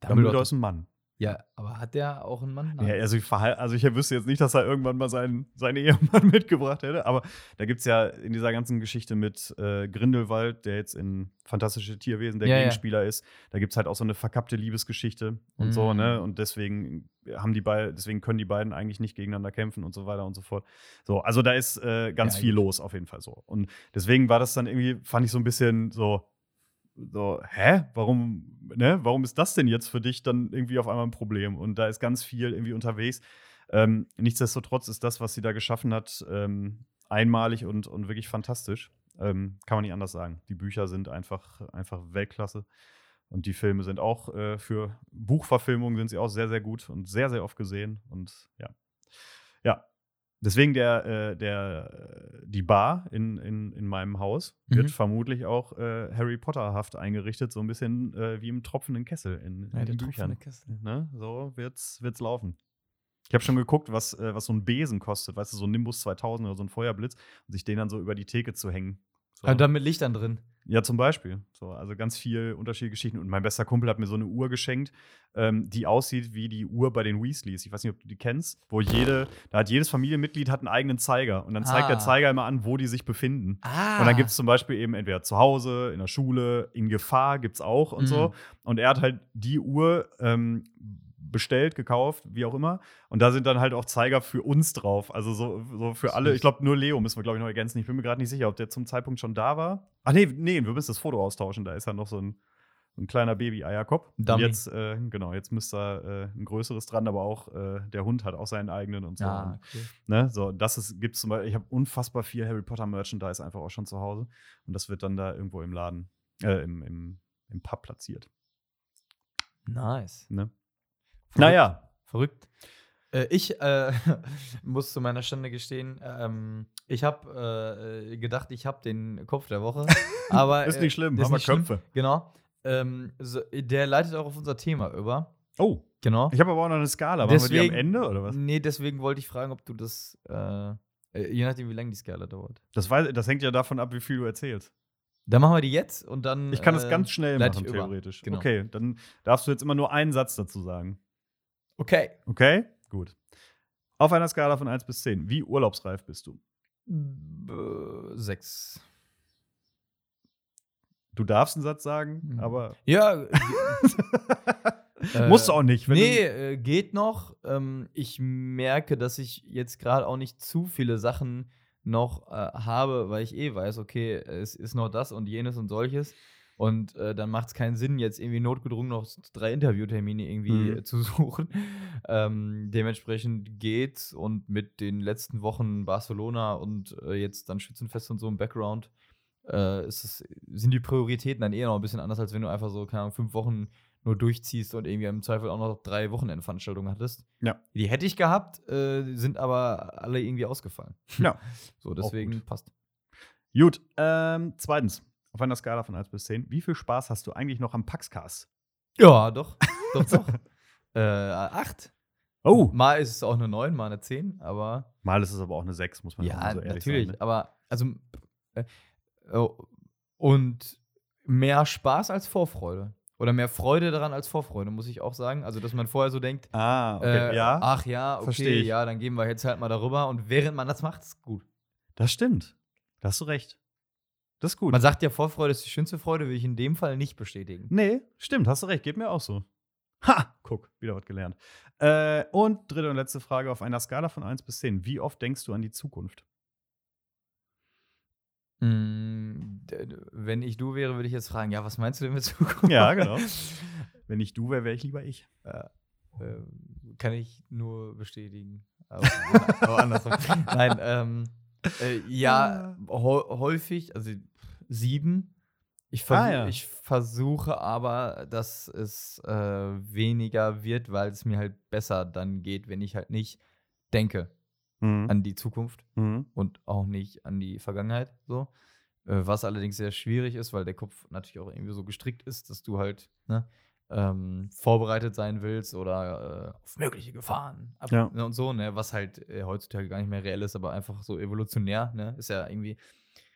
Dumbledore, Dumbledore ist ein Mann. Ja, aber hat der auch einen Mann? Ja, also ich, also ich wüsste jetzt nicht, dass er irgendwann mal seinen, seinen Ehemann mitgebracht hätte, aber da gibt es ja in dieser ganzen Geschichte mit äh, Grindelwald, der jetzt in Fantastische Tierwesen der Ja, ja. Gegenspieler ist, da gibt es halt auch so eine verkappte Liebesgeschichte und so, Mm. ne? Und deswegen haben die beiden, deswegen können die beiden eigentlich nicht gegeneinander kämpfen und so weiter und so fort. So, also da ist äh, ganz Ja, viel los, auf jeden Fall so. Und deswegen war das dann irgendwie, fand ich so ein bisschen so, so, hä? Warum, ne? Warum ist das denn jetzt für dich dann irgendwie auf einmal ein Problem? Und da ist ganz viel irgendwie unterwegs. Ähm, nichtsdestotrotz ist das, was sie da geschaffen hat, ähm, einmalig und, und wirklich fantastisch. Ähm, kann man nicht anders sagen. Die Bücher sind einfach, einfach Weltklasse. Und die Filme sind auch äh, für Buchverfilmungen sind sie auch sehr, sehr gut und sehr, sehr oft gesehen. Und ja. Ja. Deswegen der, äh, der, die Bar in, in, in meinem Haus wird Mhm. vermutlich auch äh, Harry Potter-haft eingerichtet, so ein bisschen äh, wie im tropfenden Kessel in, in den Büchern. Ne? So wird's, wird's laufen. Ich habe schon geguckt, was, äh, was so ein Besen kostet, weißt du, so ein Nimbus 2000 oder so ein Feuerblitz und sich den dann so über die Theke zu hängen. So. Aber dann mit Lichtern drin. Ja, zum Beispiel. So, also ganz viel unterschiedliche Geschichten. Und mein bester Kumpel hat mir so eine Uhr geschenkt, ähm, die aussieht wie die Uhr bei den Weasleys. Ich weiß nicht, ob du die kennst, wo jede, da hat jedes Familienmitglied hat einen eigenen Zeiger. Und dann zeigt der Ah. Zeiger immer an, wo die sich befinden. Ah. Und dann gibt es zum Beispiel eben entweder zu Hause, in der Schule, in Gefahr gibt es auch und Mhm. so. Und er hat halt die Uhr ähm, bestellt, gekauft, wie auch immer. Und da sind dann halt auch Zeiger für uns drauf. Also so, so für alle. Ich glaube, nur Leo müssen wir, glaube ich, noch ergänzen. Ich bin mir gerade nicht sicher, ob der zum Zeitpunkt schon da war. Ach nee, nee, wir müssen das Foto austauschen. Da ist ja noch so ein, ein kleiner Baby-Eierkopf. Und. Jetzt, äh, genau, jetzt müsste da äh, ein größeres dran, aber auch äh, der Hund hat auch seinen eigenen und so. Ja, Und cool. Ne? So, das ist, gibt's zum Beispiel, ich habe unfassbar viel Harry Potter Merchandise einfach auch schon zu Hause. Und das wird dann da irgendwo im Laden, äh, im, im, im Pub platziert. Nice. Ne? Naja. Verrückt. Äh, ich äh, muss zu meiner Stande gestehen, ähm, ich habe äh, gedacht, ich habe den Kopf der Woche. Aber Ist äh, nicht schlimm, ist haben wir nicht schlimm. Köpfe. Genau. Ähm, so, der leitet auch auf unser Thema über. Oh, Genau. ich habe aber auch noch eine Skala. Machen wir die am Deswegen- Ende oder was? Nee, deswegen wollte ich fragen, ob du das, äh, äh, je nachdem, wie lange die Skala dauert. Das, weiß, das hängt ja davon ab, wie viel du erzählst. Dann machen wir die jetzt und dann. Ich kann das äh, ganz schnell machen, theoretisch. Genau. Okay, dann darfst du jetzt immer nur einen Satz dazu sagen. Okay. Okay? Gut. Auf einer Skala von 1 bis 10, wie urlaubsreif bist du? Äh, sechs. Du darfst einen Satz sagen, Mhm. aber Ja. äh, musst du auch nicht. wenn Nee, äh, geht noch. Ähm, ich merke, dass ich jetzt gerade auch nicht zu viele Sachen noch äh, habe, weil ich eh weiß, okay, es ist noch das und jenes und solches. Und äh, dann macht es keinen Sinn, jetzt irgendwie notgedrungen noch drei Interviewtermine irgendwie Mhm. äh, zu suchen. Ähm, dementsprechend geht's und mit den letzten Wochen Barcelona und äh, jetzt dann Schützenfest und so im Background äh, es, sind die Prioritäten dann eher noch ein bisschen anders, als wenn du einfach so, keine Ahnung, fünf Wochen nur durchziehst und irgendwie im Zweifel auch noch drei Wochenendveranstaltungen hattest. Ja. Die hätte ich gehabt, äh, sind aber alle irgendwie ausgefallen. Ja. So, deswegen gut. passt. Gut, ähm, zweitens, auf einer Skala von 1 bis 10, wie viel Spaß hast du eigentlich noch am Paxcast? Ja, doch. Doch, doch. äh, acht. Oh! Mal ist es auch eine neun, mal eine zehn, aber. Mal ist es aber auch eine 6, muss man Ja, so ehrlich natürlich. sagen. ne? Aber, also. Äh, oh, und mehr Spaß als Vorfreude. Oder mehr Freude daran als Vorfreude, muss ich auch sagen. Also, dass man vorher so denkt, Ah, okay, äh, ja. ach ja, okay, ja, dann gehen wir jetzt halt mal darüber. Und während man das macht, ist gut. Das stimmt. Da hast du recht. Das ist gut. Man sagt ja, Vorfreude ist die schönste Freude, will ich in dem Fall nicht bestätigen. nee, stimmt, hast du recht, geht mir auch so. Ha! Guck, wieder was gelernt. Äh, und dritte und letzte Frage auf einer Skala von 1 bis 10. Wie oft denkst du an die Zukunft? D- Wenn ich du wäre, würde ich jetzt fragen, ja, was meinst du denn mit Zukunft? Ja, genau. Wenn ich du wäre, wäre ich lieber ich. Ja, äh, kann ich nur bestätigen. Aber, aber andersrum. Nein, ähm, äh, ja, hä- häufig, also sieben. Ich, versuch, Ah, ja. ich versuche aber, dass es äh, weniger wird, weil es mir halt besser dann geht, wenn ich halt nicht denke Mhm. an die Zukunft Mhm. und auch nicht an die Vergangenheit. So. Äh, was allerdings sehr schwierig ist, weil der Kopf natürlich auch irgendwie so gestrickt ist, dass du halt ne, ähm, vorbereitet sein willst oder äh, auf mögliche Gefahren ab, Ja. ne, und so, ne, was halt äh, heutzutage gar nicht mehr reell ist, aber einfach so evolutionär, ne, ist ja irgendwie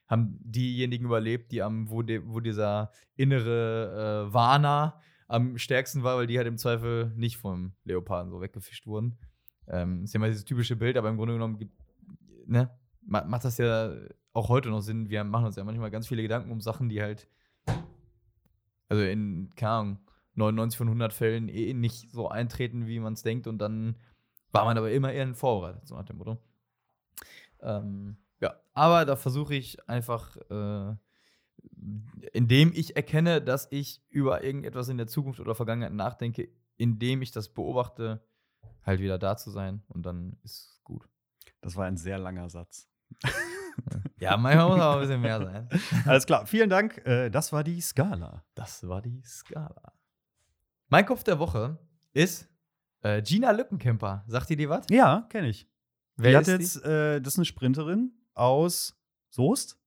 haben diejenigen überlebt, die am wo, de, wo dieser innere äh, Warner am stärksten war, weil die halt im Zweifel nicht vom Leoparden so weggefischt wurden. Ähm, ist ja mal dieses typische Bild, aber im Grunde genommen ne, ma- macht das ja auch heute noch Sinn. Wir machen uns ja manchmal ganz viele Gedanken um Sachen, die halt, also in, keine Ahnung, 99 von 100 Fällen eh nicht so eintreten, wie man es denkt und dann war man aber immer eher vorbereitet, so nach dem Motto. Ähm, ja, aber da versuche ich einfach, äh, indem ich erkenne, dass ich über irgendetwas in der Zukunft oder Vergangenheit nachdenke, indem ich das beobachte, halt wieder da zu sein und dann ist gut. Das war ein sehr langer Satz. Ja, manchmal muss aber ein bisschen mehr sein. Alles klar, vielen Dank. Äh, das war die Skala. Das war die Skala. Mein Kopf der Woche ist äh, Gina Lückenkämper. Sagt ihr die was? Ja, kenne ich. Wer die hat ist jetzt, äh, das ist eine Sprinterin aus Soest,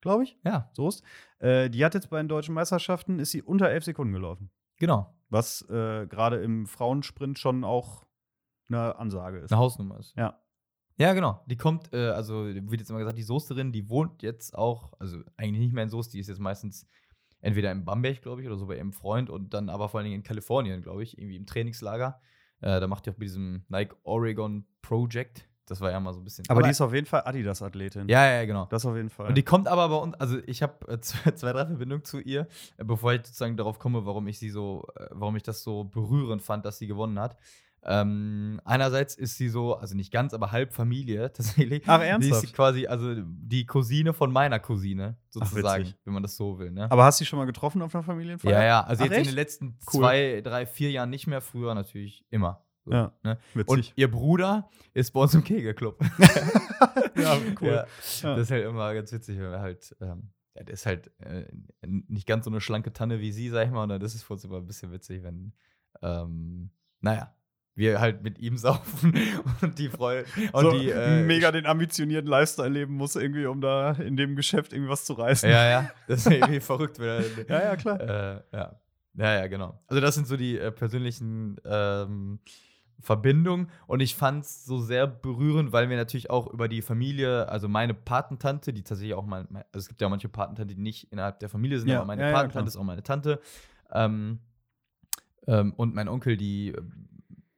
glaube ich. Ja, Soest. Äh, die hat jetzt bei den deutschen Meisterschaften, ist sie unter elf Sekunden gelaufen. genau. Was äh, gerade im Frauensprint schon auch eine Ansage ist. Eine Hausnummer ist. Ja. Ja, genau. Die kommt, äh, also wird jetzt immer gesagt, die Soesterin, die wohnt jetzt auch, also eigentlich nicht mehr in Soest, die ist jetzt meistens entweder in Bamberg, glaube ich, oder so bei ihrem Freund und dann aber vor allen Dingen in Kalifornien, glaube ich, irgendwie im Trainingslager. Äh, da macht die auch bei diesem Nike Oregon Project. Das war ja mal so ein bisschen. Aber, die ist auf jeden Fall Adidas-Athletin. Ja, ja, genau. Das auf jeden Fall. Und die kommt aber bei uns, also ich habe äh, zwei, drei Verbindungen zu ihr, äh, bevor ich sozusagen darauf komme, warum ich sie so, äh, warum ich das so berührend fand, dass sie gewonnen hat. Ähm, einerseits ist sie so, also nicht ganz, aber halb Familie tatsächlich. Ach, Die ernsthaft? ist quasi, also die Cousine von meiner Cousine, sozusagen, witzig. wenn man das so will, ne? Aber hast du sie schon mal getroffen auf einer Familienfeier? ja, ja, also Ach, jetzt in echt? den letzten Cool. zwei, drei, vier Jahren nicht mehr, früher natürlich immer. So, Ja, ne? Witzig. Und ihr Bruder ist bei uns im Kegelclub. ja, cool. Ja, Ja. Das ist halt immer ganz witzig, wenn wir halt, ähm, ja, der ist halt äh, nicht ganz so eine schlanke Tanne wie sie, sag ich mal, und dann ist für uns immer ein bisschen witzig, wenn, ähm, naja, wir halt mit ihm saufen und die Freude und so die äh, mega den ambitionierten Lifestyle leben muss, irgendwie, um da in dem Geschäft irgendwie was zu reißen. Ja, ja, das ist irgendwie verrückt, wenn er, ja, ja, klar. Äh, ja. ja, ja, genau. Also das sind so die äh, persönlichen ähm, Verbindungen und ich fand es so sehr berührend, weil wir natürlich auch über die Familie, also meine Patentante, die tatsächlich auch mal, also es gibt ja manche Patentante, die nicht innerhalb der Familie sind, Ja, aber meine ja, ja, Patentante klar. ist auch meine Tante ähm, ähm, und mein Onkel, die äh,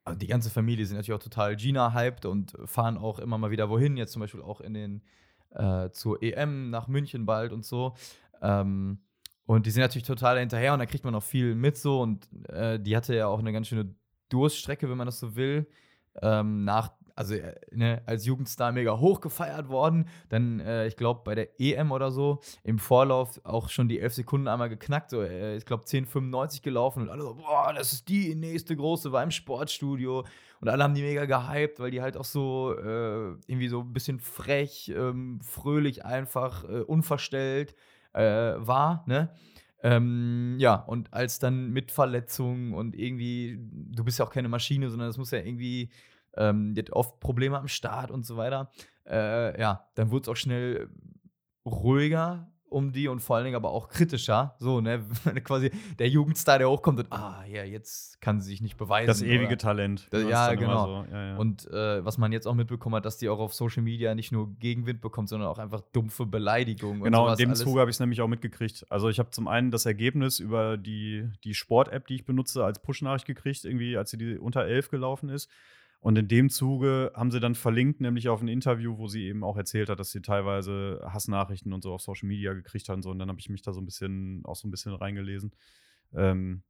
also die ganze Familie sind natürlich auch total Gina-hyped und fahren auch immer mal wieder wohin, jetzt zum Beispiel auch in den äh, zur EM nach München bald und so. Ähm, und die sind natürlich total hinterher und da kriegt man auch viel mit so. Und äh, die hatte ja auch eine ganz schöne Durststrecke, wenn man das so will. Ähm, nach, also äh, ne, als Jugendstar mega hoch gefeiert worden. Dann, äh, ich glaube, bei der EM oder so im Vorlauf auch schon die 11 Sekunden einmal geknackt. So, äh, ich glaube, 10,95 gelaufen und alle so, boah, das ist die nächste große, war im Sportstudio. Und alle haben die mega gehypt, weil die halt auch so äh, irgendwie so ein bisschen frech, ähm, fröhlich einfach, äh, unverstellt äh, war, ne? Ähm, ja, und als dann mit Verletzungen und irgendwie, du bist ja auch keine Maschine, sondern das muss ja irgendwie, ähm, die hat oft Probleme am Start und so weiter. Äh, ja, dann wurde es auch schnell ruhiger um die und vor allen Dingen aber auch kritischer. So, ne, wenn quasi der Jugendstar, der hochkommt und, ah, ja, jetzt kann sie sich nicht beweisen. Das ewige oder- Talent. Das- ist ja, genau. So. Ja, ja. und äh, was man jetzt auch mitbekommen hat, dass die auch auf Social Media nicht nur Gegenwind bekommt, sondern auch einfach dumpfe Beleidigungen. Genau, in dem. Zuge habe ich es nämlich auch mitgekriegt. Also ich habe zum einen das Ergebnis über die, die Sport-App, die ich benutze, als Push-Nachricht gekriegt, irgendwie, als sie die unter 11 gelaufen ist. Und in dem Zuge haben sie dann verlinkt, nämlich auf ein Interview, wo sie eben auch erzählt hat, dass sie teilweise Hassnachrichten und so auf Social Media gekriegt hat und so. Und dann habe ich mich da so ein bisschen, auch so ein bisschen reingelesen. Ähm,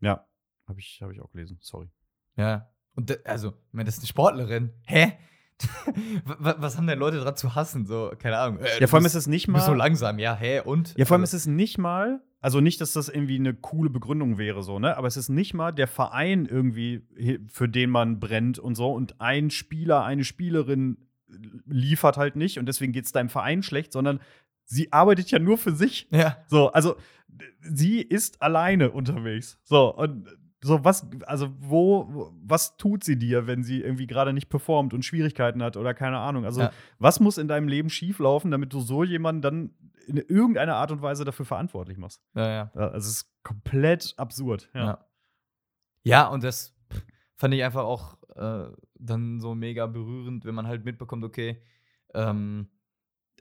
ja, habe ich, hab ich auch gelesen. Sorry. Ja. Und da, also, meine, das ist eine Sportlerin. Hä? was, haben denn Leute dran zu hassen? So, keine Ahnung. Äh, Ja, vor allem du ist bist, es nicht bist so mal. langsam, ja, hä? Und? Ja, vor allem ist Also, es nicht mal, also nicht, dass das irgendwie eine coole Begründung wäre, so, ne? Aber es ist nicht mal der Verein irgendwie, für den man brennt und so. Und ein Spieler, eine Spielerin liefert halt nicht und deswegen geht es deinem Verein schlecht, sondern sie arbeitet ja nur für sich. Ja. So, also sie ist alleine unterwegs. So, und so, was, also wo, wo- was tut sie dir, wenn sie irgendwie gerade nicht performt und Schwierigkeiten hat oder keine Ahnung? Also, Ja. was muss in deinem Leben schieflaufen, damit du so jemanden dann in irgendeiner Art und Weise dafür verantwortlich machst? Ja, ja. Ja, Also, es ist komplett absurd. Ja. Ja. Ja, und das fand ich einfach auch äh, dann so mega berührend, wenn man halt mitbekommt, okay, ähm,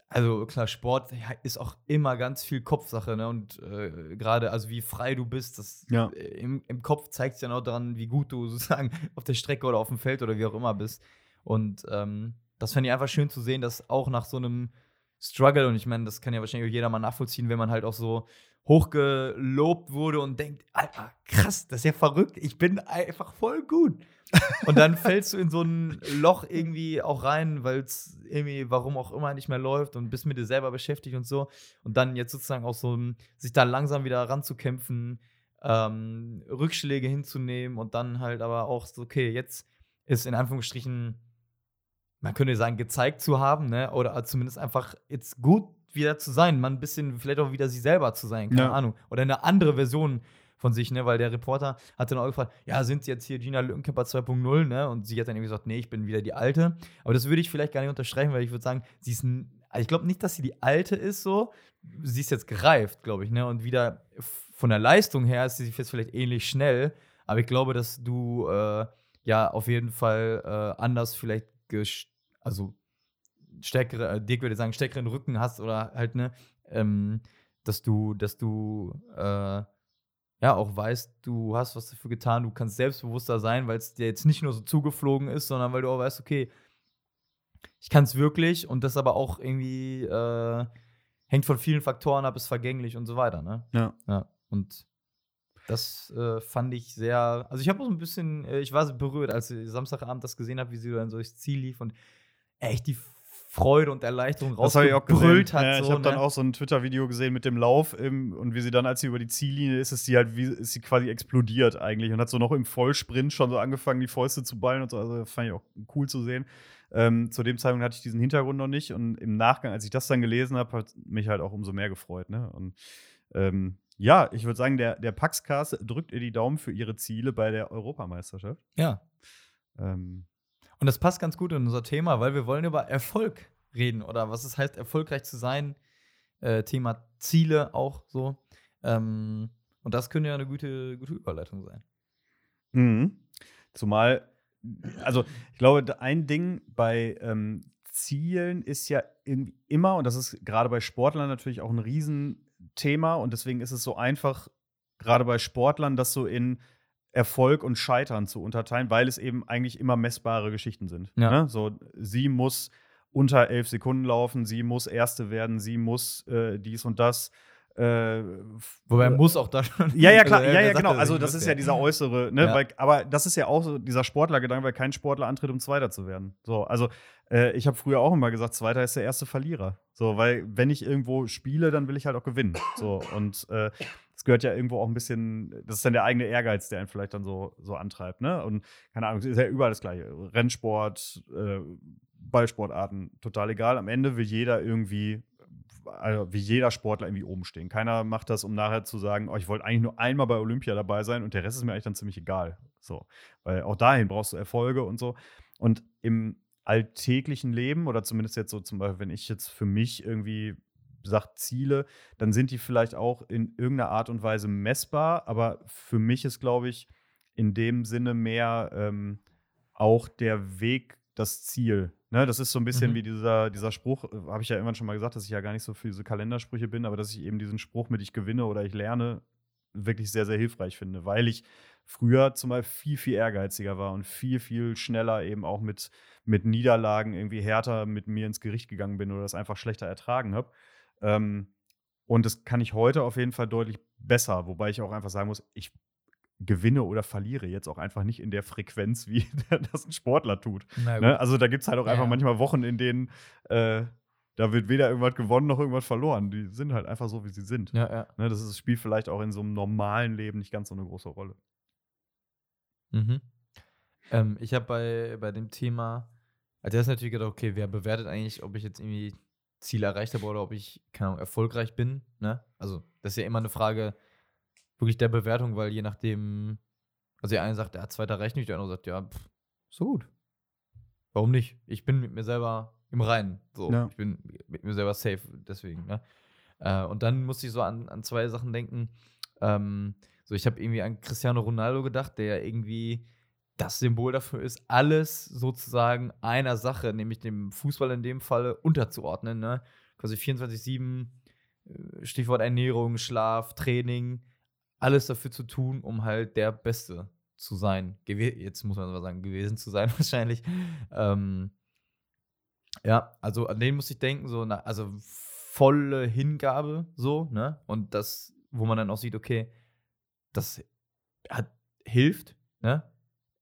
also klar, Sport ja, ist auch immer ganz viel Kopfsache, ne? Und äh, gerade, also wie frei du bist, das Ja. äh, im, im Kopf zeigt sich dann auch daran, wie gut du sozusagen auf der Strecke oder auf dem Feld oder wie auch immer bist. Und ähm, das fand ich einfach schön zu sehen, dass auch nach so einem Struggle, und ich meine, das kann ja wahrscheinlich auch jeder mal nachvollziehen, wenn man halt auch so hochgelobt wurde und denkt, Alter, krass, das ist ja verrückt, ich bin einfach voll gut. und dann fällst du in so ein Loch irgendwie auch rein, weil es irgendwie, warum auch immer, nicht mehr läuft und bist mit dir selber beschäftigt und so. Und dann jetzt sozusagen auch so, sich da langsam wieder ranzukämpfen, ähm, Rückschläge hinzunehmen und dann halt aber auch so, okay, jetzt ist in Anführungsstrichen man könnte sagen, gezeigt zu haben, ne? Oder zumindest einfach jetzt gut wieder zu sein, man ein bisschen vielleicht auch wieder sie selber zu sein, keine Ja. Ahnung. Oder eine andere Version von sich, ne? Weil der Reporter hat dann auch gefragt, ja, sind sie jetzt hier Gina Lückenkämper 2.0, ne? Und sie hat dann irgendwie gesagt, nee, ich bin wieder die Alte. Aber das würde ich vielleicht gar nicht unterstreichen, weil ich würde sagen, sie ist also ich glaube nicht, dass sie die Alte ist so. Sie ist jetzt gereift, glaube ich, ne? Und wieder von der Leistung her ist sie jetzt vielleicht ähnlich schnell. Aber ich glaube, dass du äh, ja auf jeden Fall äh, anders vielleicht gesch also stärkere, äh, Dirk würde sagen, stärkeren Rücken hast oder halt, ne, ähm, dass du, dass du äh, ja auch weißt, du hast was dafür getan, du kannst selbstbewusster sein, weil es dir jetzt nicht nur so zugeflogen ist, sondern weil du auch weißt, okay, ich kann es wirklich und das aber auch irgendwie äh, hängt von vielen Faktoren ab, ist vergänglich und so weiter, ne? Ja. Ja, und das äh, fand ich sehr, also ich habe auch so ein bisschen, äh, ich war so berührt, als ich Samstagabend das gesehen habe, wie sie dann so durchs Ziel lief und echt die Freude und Erleichterung habe ich rausgebrüllt hat. ja, ich so, habe dann ne? auch so ein Twitter-Video gesehen mit dem Lauf im, und wie sie dann, als sie über die Ziellinie ist, ist sie halt wie, ist sie quasi explodiert eigentlich und hat so noch im Vollsprint schon so angefangen, die Fäuste zu ballen und so. Also das fand ich auch cool zu sehen. Ähm, zu dem Zeitpunkt hatte ich diesen Hintergrund noch nicht und im Nachgang, als ich das dann gelesen habe, hat mich halt auch umso mehr gefreut. Ne? Und ähm, ja, ich würde sagen, der, der Paxcast drückt ihr die Daumen für ihre Ziele bei der Europameisterschaft. Ja. Ähm, Und das passt ganz gut in unser Thema, weil wir wollen über Erfolg reden oder was es heißt, erfolgreich zu sein. Äh, Thema Ziele auch so. Ähm, und das könnte ja eine gute, gute Überleitung sein. Mhm. Zumal, also ich glaube, ein Ding bei ähm, Zielen ist ja immer, und das ist gerade bei Sportlern natürlich auch ein Riesenthema, und deswegen ist es so einfach, gerade bei Sportlern, das so in Erfolg und Scheitern zu unterteilen, weil es eben eigentlich immer messbare Geschichten sind. Ja. Ne? So, sie muss unter elf Sekunden laufen, sie muss Erste werden, sie muss äh, dies und das. Äh, Wobei äh, muss auch da schon. ja, ja, klar, Also, ja, ja, genau. das Also, das ist ja dieser äußere, ne? Ja. Weil, aber das ist ja auch so dieser Sportlergedanke, weil kein Sportler antritt, um Zweiter zu werden. So, also, äh, ich habe früher auch immer gesagt, Zweiter ist der erste Verlierer. So, weil, wenn ich irgendwo spiele, dann will ich halt auch gewinnen. So, und äh, gehört ja irgendwo auch ein bisschen, das ist dann der eigene Ehrgeiz, der einen vielleicht dann so, so antreibt, ne? Und keine Ahnung, es ist ja überall das Gleiche. Rennsport, äh, Ballsportarten, total egal. Am Ende will jeder irgendwie also wie jeder Sportler irgendwie oben stehen. Keiner macht das, um nachher zu sagen, oh, ich wollte eigentlich nur einmal bei Olympia dabei sein und der Rest ist mir eigentlich dann ziemlich egal. So, weil auch dahin brauchst du Erfolge und so. Und im alltäglichen Leben oder zumindest jetzt so zum Beispiel, wenn ich jetzt für mich irgendwie sage Ziele, dann sind die vielleicht auch in irgendeiner Art und Weise messbar. Aber für mich ist, glaube ich, in dem Sinne mehr ähm, auch der Weg das Ziel. Ne, das ist so ein bisschen Mhm. wie dieser, dieser Spruch, äh, habe ich ja irgendwann schon mal gesagt, dass ich ja gar nicht so für diese Kalendersprüche bin, aber dass ich eben diesen Spruch mit ich gewinne oder ich lerne wirklich sehr, sehr hilfreich finde, weil ich früher zum Beispiel viel, viel ehrgeiziger war und viel, viel schneller eben auch mit, mit Niederlagen irgendwie härter mit mir ins Gericht gegangen bin oder das einfach schlechter ertragen habe. Ähm, und das kann ich heute auf jeden Fall deutlich besser, wobei ich auch einfach sagen muss, ich gewinne oder verliere jetzt auch einfach nicht in der Frequenz, wie das ein Sportler tut. Ne? Also da gibt es halt auch Ja, einfach manchmal Wochen, in denen äh, da wird weder irgendwas gewonnen noch irgendwas verloren. Die sind halt einfach so, wie sie sind. Ja, ja. Ne? Das ist, spielt vielleicht auch in so einem normalen Leben nicht ganz so eine große Rolle. Mhm. Ähm, ich habe bei, bei dem Thema, also das natürlich gedacht, okay, wer bewertet eigentlich, ob ich jetzt irgendwie Ziele erreicht habe oder ob ich, keine Ahnung, erfolgreich bin, ne? Also, das ist ja immer eine Frage wirklich der Bewertung, weil je nachdem, also der eine sagt, der hat zweiter Recht nicht, der andere sagt, ja, pff, so gut. Warum nicht? Ich bin mit mir selber im Reinen. So, Ja. ich bin mit mir selber safe, deswegen, ne? Äh, und dann musste ich so an, an zwei Sachen denken. Ähm, so, ich habe irgendwie an Cristiano Ronaldo gedacht, der irgendwie das Symbol dafür ist, alles sozusagen einer Sache, nämlich dem Fußball in dem Falle, unterzuordnen. Ne? Quasi 24-7, äh, Stichwort Ernährung, Schlaf, Training, alles dafür zu tun, um halt der Beste zu sein. Gewe Jetzt muss man aber sagen, gewesen zu sein wahrscheinlich. Ähm, ja, also an den muss ich denken, so, na, also volle Hingabe, so, ne? Und das, wo man dann auch sieht, okay, das hat, hilft, ne?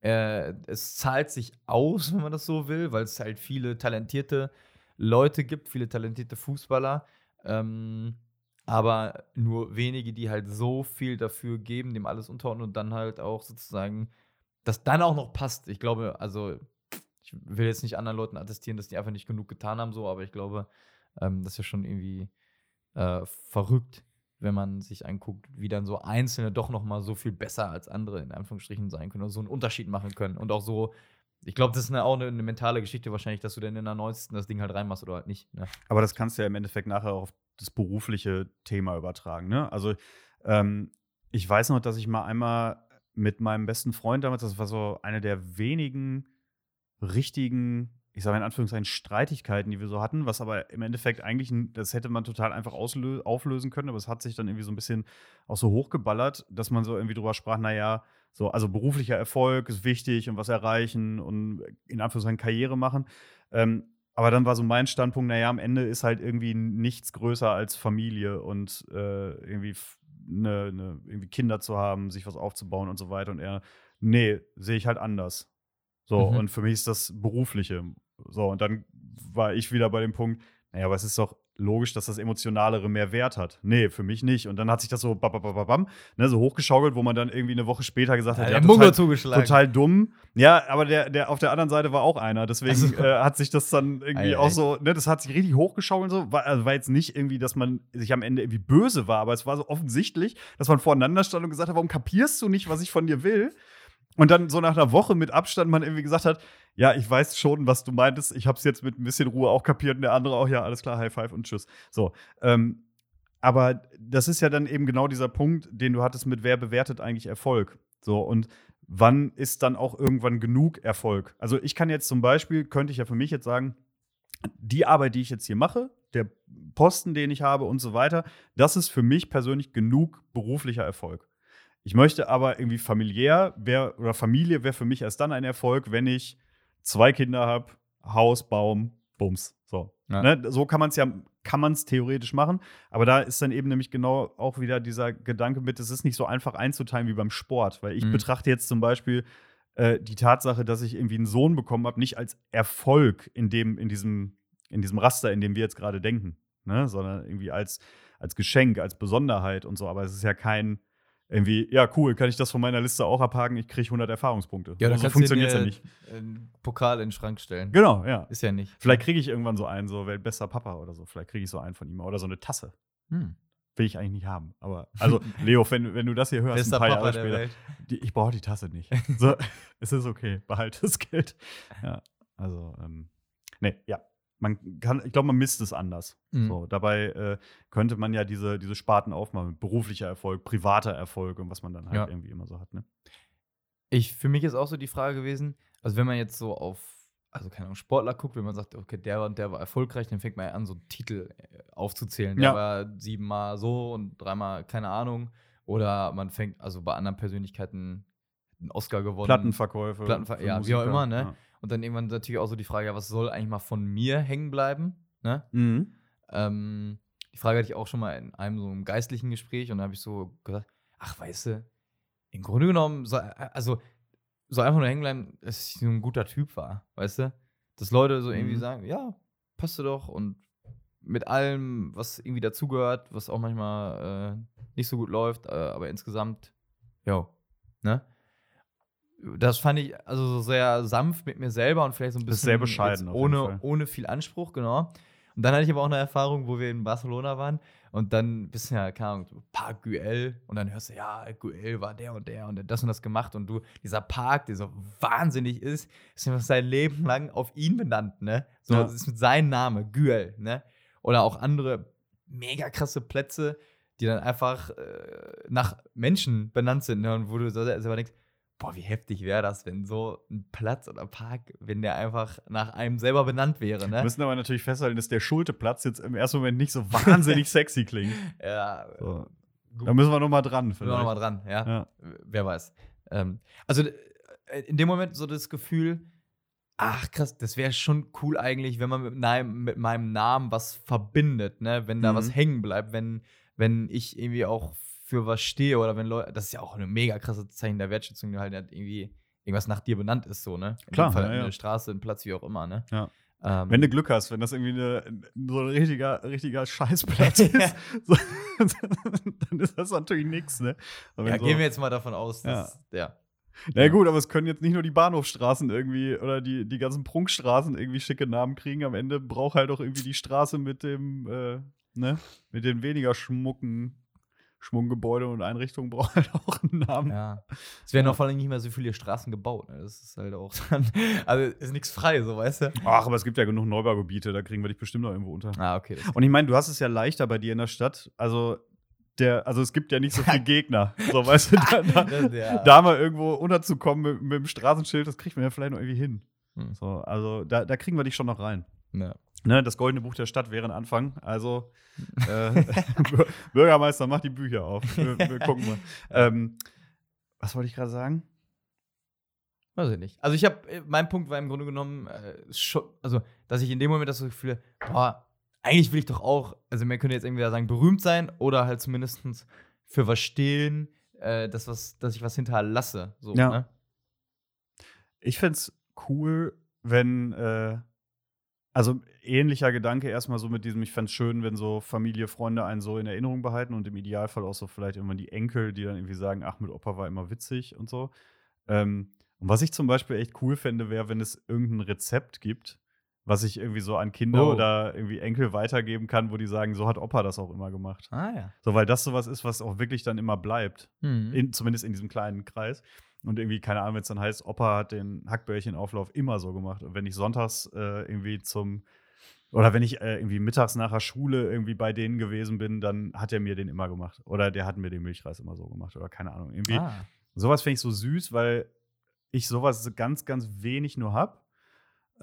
Äh, es zahlt sich aus, wenn man das so will, weil es halt viele talentierte Leute gibt, viele talentierte Fußballer, ähm, aber nur wenige, die halt so viel dafür geben, dem alles unterordnen und dann halt auch sozusagen, das dann auch noch passt. Ich glaube, also, ich ich will jetzt nicht anderen Leuten attestieren, dass die einfach nicht genug getan haben, so, aber ich glaube, ähm, das ist ja schon irgendwie äh, verrückt, wenn man sich anguckt, wie dann so Einzelne doch noch mal so viel besser als andere in Anführungsstrichen sein können und so einen Unterschied machen können und auch so ich glaube, das ist auch eine, eine, mentale Geschichte wahrscheinlich, dass du dann in der 90. das Ding halt reinmachst oder halt nicht. Ne? Aber das kannst du ja im Endeffekt nachher auf das berufliche Thema übertragen. Ne? Also ähm, ich weiß noch, dass ich mal einmal mit meinem besten Freund damals, das war so eine der wenigen richtigen ich sage in Anführungszeichen, Streitigkeiten, die wir so hatten, was aber im Endeffekt eigentlich, das hätte man total einfach auflösen können, aber es hat sich dann irgendwie so ein bisschen auch so hochgeballert, dass man so irgendwie drüber sprach, naja, so, also beruflicher Erfolg ist wichtig und was erreichen und in Anführungszeichen Karriere machen. Ähm, aber dann war so mein Standpunkt, naja, am Ende ist halt irgendwie nichts größer als Familie und äh, irgendwie, ne, ne, irgendwie Kinder zu haben, sich was aufzubauen und so weiter. Und er, nee, sehe ich halt anders. So, mhm. und für mich ist das Berufliche. So, und dann war ich wieder bei dem Punkt, naja, aber es ist doch logisch, dass das Emotionalere mehr Wert hat. Nee, für mich nicht. Und dann hat sich das so babababam, ne, so hochgeschaukelt, wo man dann irgendwie eine Woche später gesagt hat, ja, ja total, zugeschlagen. total dumm. Ja, aber der, der auf der anderen Seite war auch einer. Deswegen also, äh, hat sich das dann irgendwie ei, auch so, ne, das hat sich richtig hochgeschaukelt. So. War, also war jetzt nicht irgendwie, dass man sich am Ende irgendwie böse war, aber es war so offensichtlich, dass man voreinander stand und gesagt hat, warum kapierst du nicht, was ich von dir will? Und dann so nach einer Woche mit Abstand man irgendwie gesagt hat, ja, ich weiß schon, was du meintest. Ich habe es jetzt mit ein bisschen Ruhe auch kapiert und der andere auch, ja, alles klar, High Five und Tschüss. So. Ähm, aber das ist ja dann eben genau dieser Punkt, den du hattest mit wer bewertet eigentlich Erfolg. So, und wann ist dann auch irgendwann genug Erfolg? Also ich kann jetzt zum Beispiel, könnte ich ja für mich jetzt sagen, die Arbeit, die ich jetzt hier mache, der Posten, den ich habe und so weiter, das ist für mich persönlich genug beruflicher Erfolg. Ich möchte aber irgendwie familiär wär, oder Familie wäre für mich erst dann ein Erfolg, wenn ich zwei Kinder habe, Haus, Baum, Bums. So. Ja. Ne? so kann man es ja, kann man es theoretisch machen. Aber da ist dann eben nämlich genau auch wieder dieser Gedanke mit, es ist nicht so einfach einzuteilen wie beim Sport. Weil ich mhm. betrachte jetzt zum Beispiel äh, die Tatsache, dass ich irgendwie einen Sohn bekommen habe, nicht als Erfolg in dem, in diesem, in diesem Raster, in dem wir jetzt gerade denken. Ne? Sondern irgendwie als, als Geschenk, als Besonderheit und so. Aber es ist ja kein irgendwie, ja, cool, kann ich das von meiner Liste auch abhaken, ich kriege 100 Erfahrungspunkte. Ja, dann so funktioniert ja nicht. Einen Pokal in den Schrank stellen. Genau, ja. Ist ja nicht. Vielleicht kriege ich irgendwann so einen, so weltbester Papa oder so. Vielleicht kriege ich so einen von ihm oder so eine Tasse. Hm. Will ich eigentlich nicht haben. Aber, also, Leo, wenn, wenn du das hier hörst, Bester ein paar Papa Jahre später, die, ich brauche die Tasse nicht. So, es ist okay, behalte das Geld. Ja, also, ähm, nee, ja man kann, ich glaube, man misst es anders. Mhm. So, dabei äh, könnte man ja diese, diese Sparten aufmachen, beruflicher Erfolg, privater Erfolg und was man dann halt ja. irgendwie immer so hat. Ne? Ich, für mich ist auch so die Frage gewesen, also wenn man jetzt so auf, also keine Ahnung, Sportler guckt, wenn man sagt, okay, der und der war erfolgreich, dann fängt man ja an, so Titel äh, aufzuzählen. Der ja. war siebenmal so und dreimal, keine Ahnung. Oder man fängt, also bei anderen Persönlichkeiten einen Oscar gewonnen. Plattenverkäufe. Plattenver ja, wie auch immer, ne? Ja. Und dann irgendwann natürlich auch so die Frage, ja, was soll eigentlich mal von mir hängen bleiben? Ne? Mhm. Ähm, die Frage hatte ich auch schon mal in einem so einem geistlichen Gespräch und da habe ich so gesagt, ach, weißt du, im Grunde genommen, so, also soll einfach nur hängen bleiben, dass ich so ein guter Typ war, weißt du? Dass Leute so irgendwie mhm. sagen, ja, passt du doch und mit allem, was irgendwie dazugehört, was auch manchmal äh, nicht so gut läuft, äh, aber insgesamt, ja, ne? Das fand ich also so sehr sanft mit mir selber und vielleicht so ein bisschen sehr bescheiden ohne, ohne viel Anspruch, genau. Und dann hatte ich aber auch eine Erfahrung, wo wir in Barcelona waren und dann bist du ja, keine Ahnung, Park Güell und dann hörst du, ja, Güell war der und der und der das und das gemacht und du, dieser Park, der so wahnsinnig ist, ist einfach sein Leben lang auf ihn benannt, ne? So, ja. das ist mit seinem Namen, Güell, ne? Oder auch andere mega krasse Plätze, die dann einfach äh, nach Menschen benannt sind, ne? Und wo du selber denkst, boah, wie heftig wäre das, wenn so ein Platz oder Park, wenn der einfach nach einem selber benannt wäre, ne? Wir müssen aber natürlich festhalten, dass der Schulteplatz jetzt im ersten Moment nicht so wahnsinnig sexy klingt. Ja. So. Da müssen wir noch mal dran. Vielleicht. Noch mal dran, ja. ja. Wer weiß. Ähm, also äh, in dem Moment so das Gefühl, ach krass, das wäre schon cool eigentlich, wenn man mit, meinem, mit meinem Namen was verbindet, ne? Wenn da mhm. was hängen bleibt, wenn, wenn ich irgendwie auch für was stehe oder wenn Leute, das ist ja auch eine mega krasse Zeichen der Wertschätzung, die halt irgendwie irgendwas nach dir benannt ist, so, ne? In Klar, Fall ja, ja. eine Straße, ein Platz, wie auch immer, ne? Ja. Ähm, wenn du Glück hast, wenn das irgendwie eine, so ein richtiger, richtiger Scheißplatz ist, so, dann ist das natürlich nichts, ne? ja, so, gehen wir jetzt mal davon aus, dass, ja. Na ja, gut, aber es können jetzt nicht nur die Bahnhofstraßen irgendwie oder die, die ganzen Prunkstraßen irgendwie schicke Namen kriegen. Am Ende braucht halt auch irgendwie die Straße mit dem, äh, ne, mit den weniger schmucken Schwunggebäude und Einrichtungen braucht halt auch einen Namen. Ja. Es werden auch vor allem nicht mehr so viele Straßen gebaut. Ne? Das ist halt auch dann, also ist nichts frei, so weißt du. Ach, aber es gibt ja genug Neubaugebiete, da kriegen wir dich bestimmt noch irgendwo unter. Ah, okay. Und ich meine, du hast es ja leichter bei dir in der Stadt. Also, der, also es gibt ja nicht so viele Gegner. So, weißt du, da, da, ja. da mal irgendwo unterzukommen mit, mit dem Straßenschild, das kriegt man ja vielleicht noch irgendwie hin. Hm. So, also da, da kriegen wir dich schon noch rein. Ja. Ne, das Goldene Buch der Stadt wäre ein Anfang. Also, äh, Bürgermeister, mach die Bücher auf. Wir, wir gucken mal. Ähm, was wollte ich gerade sagen? Weiß ich nicht. Also ich habe, mein Punkt war im Grunde genommen, äh, schon, also, dass ich in dem Moment das so Gefühl, boah, eigentlich will ich doch auch, also man könnte jetzt irgendwie sagen, berühmt sein oder halt zumindest für was stehen, äh, dass, was, dass ich was hinterlasse. So, Ja. ne? Ich fände es cool, wenn, äh, also ähnlicher Gedanke erstmal so mit diesem, ich fände es schön, wenn so Familie, Freunde einen so in Erinnerung behalten und im Idealfall auch so vielleicht irgendwann die Enkel, die dann irgendwie sagen, ach, mit Opa war immer witzig und so. Ähm, und was ich zum Beispiel echt cool fände, wäre, wenn es irgendein Rezept gibt, was ich irgendwie so an Kinder Oh. oder irgendwie Enkel weitergeben kann, wo die sagen, so hat Opa das auch immer gemacht. Ah ja. So, weil das sowas ist, was auch wirklich dann immer bleibt. Mhm. In, zumindest in diesem kleinen Kreis. Und irgendwie, keine Ahnung, wenn es dann heißt, Opa hat den Hackbällchenauflauf immer so gemacht. Und wenn ich sonntags äh, irgendwie zum, oder wenn ich äh, irgendwie mittags nach der Schule irgendwie bei denen gewesen bin, dann hat er mir den immer gemacht. Oder der hat mir den Milchreis immer so gemacht. Oder keine Ahnung. Irgendwie, ah. sowas finde ich so süß, weil ich sowas ganz, ganz wenig nur habe.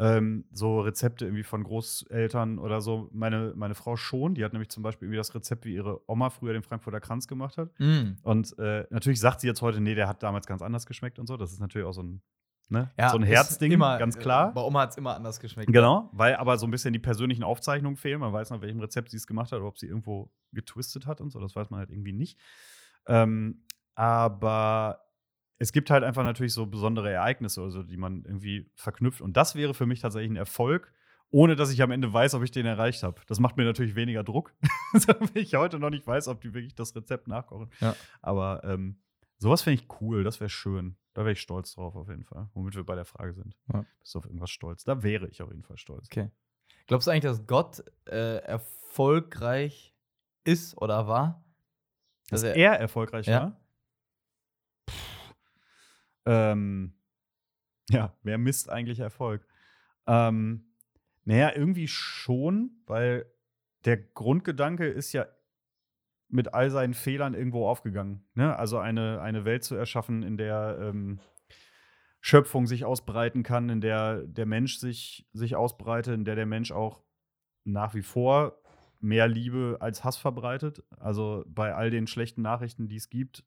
Ähm, so Rezepte irgendwie von Großeltern oder so. Meine, meine Frau schon, die hat nämlich zum Beispiel irgendwie das Rezept, wie ihre Oma früher den Frankfurter Kranz gemacht hat. Mhm. Und äh, natürlich sagt sie jetzt heute, nee, der hat damals ganz anders geschmeckt und so. Das ist natürlich auch so ein, ne? Ja, so ein Herzding, immer, ganz äh, klar. Bei Oma hat es immer anders geschmeckt. Genau, weil aber so ein bisschen die persönlichen Aufzeichnungen fehlen. Man weiß nach welchem Rezept sie es gemacht hat oder ob sie irgendwo getwistet hat und so. Das weiß man halt irgendwie nicht. Ähm, aber es gibt halt einfach natürlich so besondere Ereignisse, also, die man irgendwie verknüpft. Und das wäre für mich tatsächlich ein Erfolg, ohne dass ich am Ende weiß, ob ich den erreicht habe. Das macht mir natürlich weniger Druck, wenn ich heute noch nicht weiß, ob die wirklich das Rezept nachkochen. Ja. Aber ähm, sowas finde ich cool, das wäre schön. Da wäre ich stolz drauf, auf jeden Fall. Womit wir bei der Frage sind. Ja. Bist du auf irgendwas stolz? Da wäre ich auf jeden Fall stolz. Okay. Glaubst du eigentlich, dass Gott äh, erfolgreich ist oder war? Dass Dass er erfolgreich Ja. war? Ähm, ja, wer misst eigentlich Erfolg? Ähm, naja, irgendwie schon, weil der Grundgedanke ist ja mit all seinen Fehlern irgendwo aufgegangen. Ne? Also eine, eine Welt zu erschaffen, in der ähm, Schöpfung sich ausbreiten kann, in der der Mensch sich, sich ausbreitet, in der der Mensch auch nach wie vor mehr Liebe als Hass verbreitet. Also bei all den schlechten Nachrichten, die es gibt,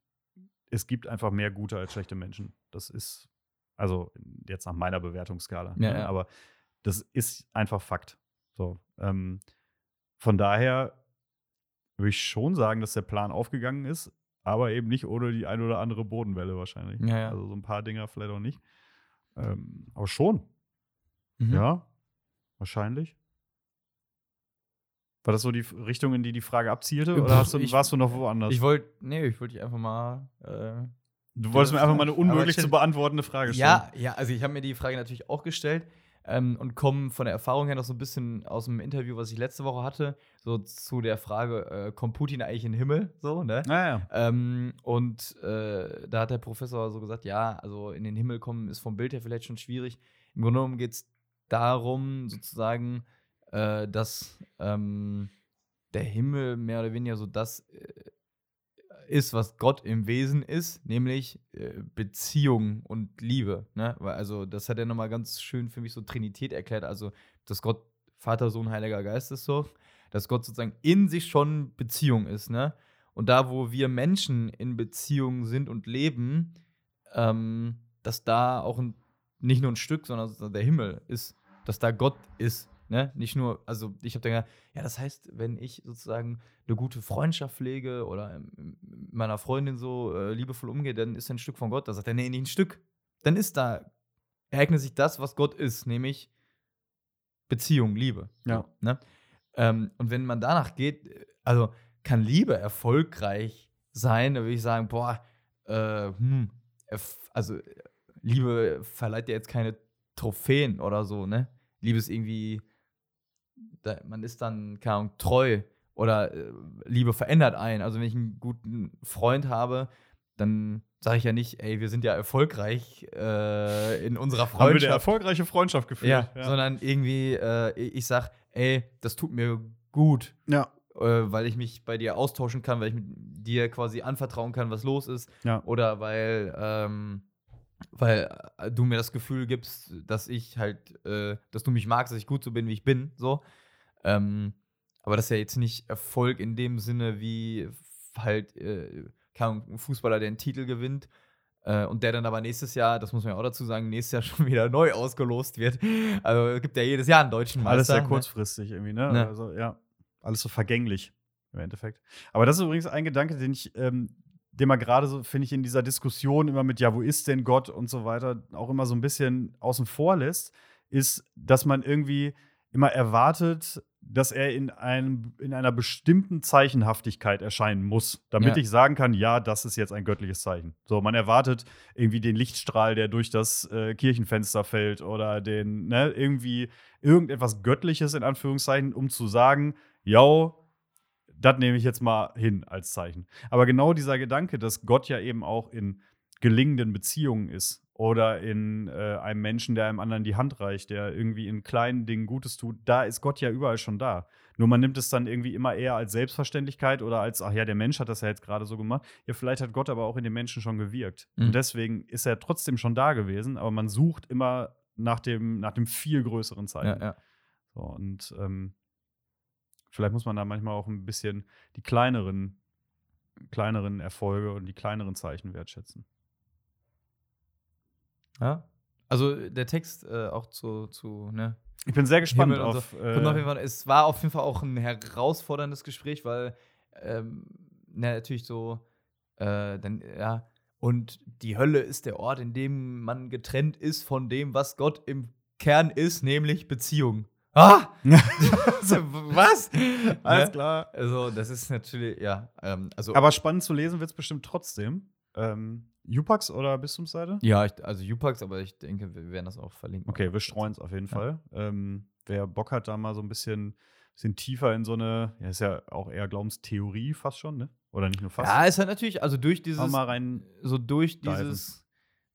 es gibt einfach mehr gute als schlechte Menschen. Das ist, also jetzt nach meiner Bewertungsskala. Ja, ne? ja. Aber das ist einfach Fakt. So, ähm, von daher würde ich schon sagen, dass der Plan aufgegangen ist, aber eben nicht ohne die ein oder andere Bodenwelle wahrscheinlich. Ja. Also so ein paar Dinger vielleicht auch nicht. Ähm, aber schon, Mhm. ja, wahrscheinlich. War das so die Richtung, in die die Frage abzielte? Pff, Oder hast du, ich- warst du noch woanders? Ich wollte, nee, ich wollte dich einfach mal. Äh, du wolltest mir einfach mal eine unmöglich zu beantwortende Frage stellen. ja, ja, also ich habe mir die Frage natürlich auch gestellt ähm, und komme von der Erfahrung her noch so ein bisschen aus dem Interview, was ich letzte Woche hatte, so zu der Frage, äh, kommt Putin eigentlich in den Himmel? So, ne? Naja. Ähm, und äh, da hat der Professor so gesagt, ja, also in den Himmel kommen ist vom Bild her vielleicht schon schwierig. Im Grunde genommen geht es darum, sozusagen, äh, dass ähm, der Himmel mehr oder weniger so das äh, ist, was Gott im Wesen ist, nämlich äh, Beziehung und Liebe. Ne? Also, das hat er nochmal ganz schön für mich so Trinität erklärt. Also, dass Gott Vater, Sohn, Heiliger Geist ist so, dass Gott sozusagen in sich schon Beziehung ist. Ne? Und da, wo wir Menschen in Beziehung sind und leben, ähm, dass da auch ein, nicht nur ein Stück, sondern der Himmel ist, dass da Gott ist. Ne? Nicht nur, also ich habe dann gedacht, ja, das heißt, wenn ich sozusagen eine gute Freundschaft pflege oder meiner Freundin so äh, liebevoll umgehe, dann ist ein Stück von Gott. Da sagt er, nee, nicht ein Stück. Dann ist da, ereignet sich das, was Gott ist, nämlich Beziehung, Liebe. Ja. Ne? ähm, und wenn man danach geht, äh, also kann Liebe erfolgreich sein, dann würde ich sagen, boah, äh, hm, also äh, Liebe verleiht ja jetzt keine Trophäen oder so, ne? Liebe ist irgendwie, da, man ist dann, keine Ahnung, treu oder äh, Liebe verändert einen. Also wenn ich einen guten Freund habe, dann sage ich ja nicht, ey, wir sind ja erfolgreich äh, in unserer Haben wir eine Freundschaft. erfolgreiche Freundschaft geführt. Ja, sondern irgendwie, äh, ich sag, ey, das tut mir gut, ja. äh, weil ich mich bei dir austauschen kann, weil ich mit dir quasi anvertrauen kann, was los ist. Ja. Oder weil, ähm, weil äh, du mir das Gefühl gibst, dass ich halt, äh, dass du mich magst, dass ich gut so bin, wie ich bin. So. Ähm, aber das ist ja jetzt nicht Erfolg in dem Sinne, wie halt, äh, ein Fußballer, der einen Titel gewinnt. Äh, und der dann aber nächstes Jahr, das muss man ja auch dazu sagen, nächstes Jahr schon wieder neu ausgelost wird. Also es gibt ja jedes Jahr einen deutschen Meister. Alles sehr ne? kurzfristig irgendwie, ne? Ne. Also, ja. Alles so vergänglich im Endeffekt. Aber das ist übrigens ein Gedanke, den ich, ähm, den man gerade so, finde ich, in dieser Diskussion immer mit, ja, wo ist denn Gott und so weiter, auch immer so ein bisschen außen vor lässt, ist, dass man irgendwie immer erwartet, dass er in, einem, in einer bestimmten Zeichenhaftigkeit erscheinen muss, damit Ja. ich sagen kann, ja, das ist jetzt ein göttliches Zeichen. So, man erwartet irgendwie den Lichtstrahl, der durch das äh, Kirchenfenster fällt oder den, ne, irgendwie irgendetwas Göttliches in Anführungszeichen, um zu sagen, ja, das nehme ich jetzt mal hin als Zeichen. Aber genau dieser Gedanke, dass Gott ja eben auch in gelingenden Beziehungen ist oder in äh, einem Menschen, der einem anderen die Hand reicht, der irgendwie in kleinen Dingen Gutes tut, da ist Gott ja überall schon da. Nur man nimmt es dann irgendwie immer eher als Selbstverständlichkeit oder als, ach ja, der Mensch hat das ja jetzt gerade so gemacht. Ja, vielleicht hat Gott aber auch in den Menschen schon gewirkt. Mhm. Und deswegen ist er trotzdem schon da gewesen, aber man sucht immer nach dem, nach dem viel größeren Zeichen. Ja, ja. So, und ähm, vielleicht muss man da manchmal auch ein bisschen die kleineren, kleineren Erfolge und die kleineren Zeichen wertschätzen. ja. Also der Text äh, auch zu, zu ne, Ich bin sehr gespannt Himmel auf. so. äh, Fall, es war auf jeden Fall auch ein herausforderndes Gespräch, weil ähm, na, natürlich so, äh, dann, ja, und die Hölle ist der Ort, in dem man getrennt ist von dem, was Gott im Kern ist, nämlich Beziehung. Ah! was? Alles klar. Also, das ist natürlich, ja, ähm, also. Aber spannend zu lesen wird es bestimmt trotzdem. Ähm, Jupax oder Bistumsseite? ja, ich, also Jupax, aber ich denke, wir werden das auch verlinken. Okay, wir streuen es auf jeden Ja. Fall. Ähm, wer Bock hat, da mal so ein bisschen, bisschen tiefer in so eine, ja, ist ja auch eher Glaubenstheorie fast schon, ne? Oder nicht nur fast. Ja, ist halt natürlich, also durch dieses. mal rein. so durch diven. dieses,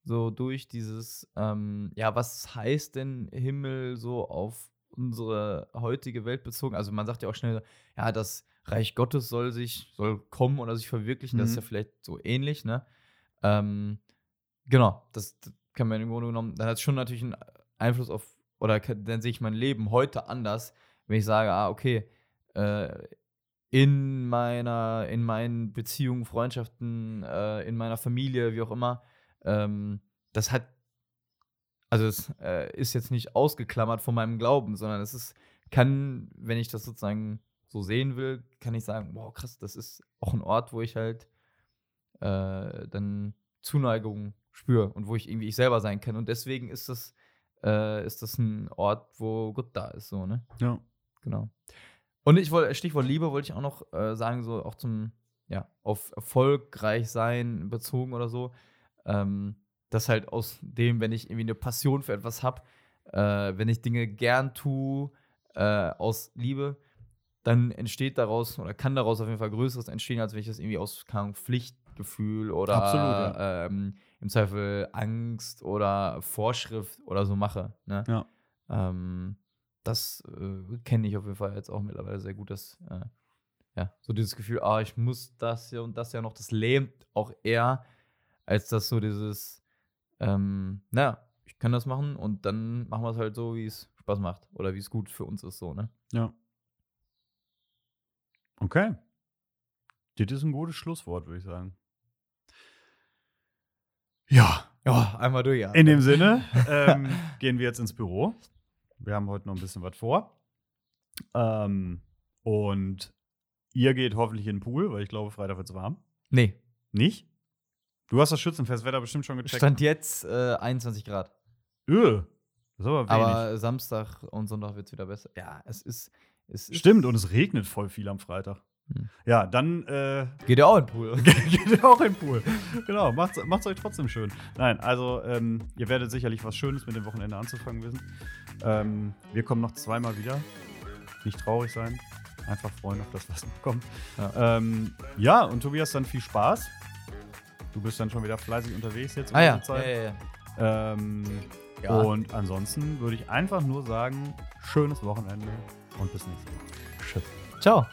so durch dieses, ähm, ja, was heißt denn Himmel so auf unsere heutige Welt bezogen? Also man sagt ja auch schnell, ja, das Reich Gottes soll sich, soll kommen oder sich verwirklichen, das ist Mhm. ja vielleicht so ähnlich, ne? Ähm, genau, das, das kann man im Grunde genommen, dann hat es schon natürlich einen Einfluss auf, oder kann, dann sehe ich mein Leben heute anders, wenn ich sage, ah, okay, äh, in meiner, in meinen Beziehungen, Freundschaften, äh, in meiner Familie, wie auch immer, ähm, das hat, also es äh, ist jetzt nicht ausgeklammert von meinem Glauben, sondern es ist, kann, wenn ich das sozusagen so sehen will, kann ich sagen, wow, krass, das ist auch ein Ort, wo ich halt äh, dann Zuneigung spüre und wo ich irgendwie ich selber sein kann. Und deswegen ist das, äh, ist das ein Ort, wo Gott da ist, so, ne? Ja. Genau. Und ich wollte, Stichwort Liebe wollte ich auch noch äh, sagen, so auch zum, ja, auf erfolgreich sein bezogen oder so. Ähm, dass halt aus dem, wenn ich irgendwie eine Passion für etwas habe, äh, wenn ich Dinge gern tue, äh, aus Liebe, dann entsteht daraus oder kann daraus auf jeden Fall Größeres entstehen, als wenn ich das irgendwie aus keine Pflichtgefühl oder Absolut, ähm, im Zweifel Angst oder Vorschrift oder so mache. Ne? Ja. Ähm, das äh, kenne ich auf jeden Fall jetzt auch mittlerweile sehr gut, dass äh, ja, so dieses Gefühl, ah, ich muss das ja und das ja noch, das lähmt auch eher, als dass so dieses, ähm, naja, ich kann das machen und dann machen wir es halt so, wie es Spaß macht oder wie es gut für uns ist, so, ne? Ja. Okay. Das ist ein gutes Schlusswort, würde ich sagen. Ja. Ja, einmal durch, ja. In dem Sinne ähm, gehen wir jetzt ins Büro. Wir haben heute noch ein bisschen was vor. Ähm, und ihr geht hoffentlich in den Pool, weil ich glaube, Freitag wird es warm. Nee, Nicht? Du hast das Schützenfestwetter bestimmt schon gecheckt. Stand jetzt äh, 21 Grad. Öh, das ist aber wenig. Aber Samstag und Sonntag wird es wieder besser. Ja, es ist. Es ist Stimmt, und es regnet voll viel am Freitag. Hm. Ja, dann äh, Geht ja auch in den Pool. geht ihr auch in den Pool. Genau, macht's, macht's euch trotzdem schön. Nein, also ähm, ihr werdet sicherlich was Schönes mit dem Wochenende anzufangen wissen. Ähm, wir kommen noch zweimal wieder. Nicht traurig sein. Einfach freuen auf das, was noch kommt. Ja. Ähm, ja, und Tobias, dann viel Spaß. Du bist dann schon wieder fleißig unterwegs jetzt. Ah ja. diese ja, Zeit. ja, ja. Ähm, Ja. Und ansonsten würde ich einfach nur sagen, schönes Wochenende und bis nächste Woche. Tschüss. Ciao.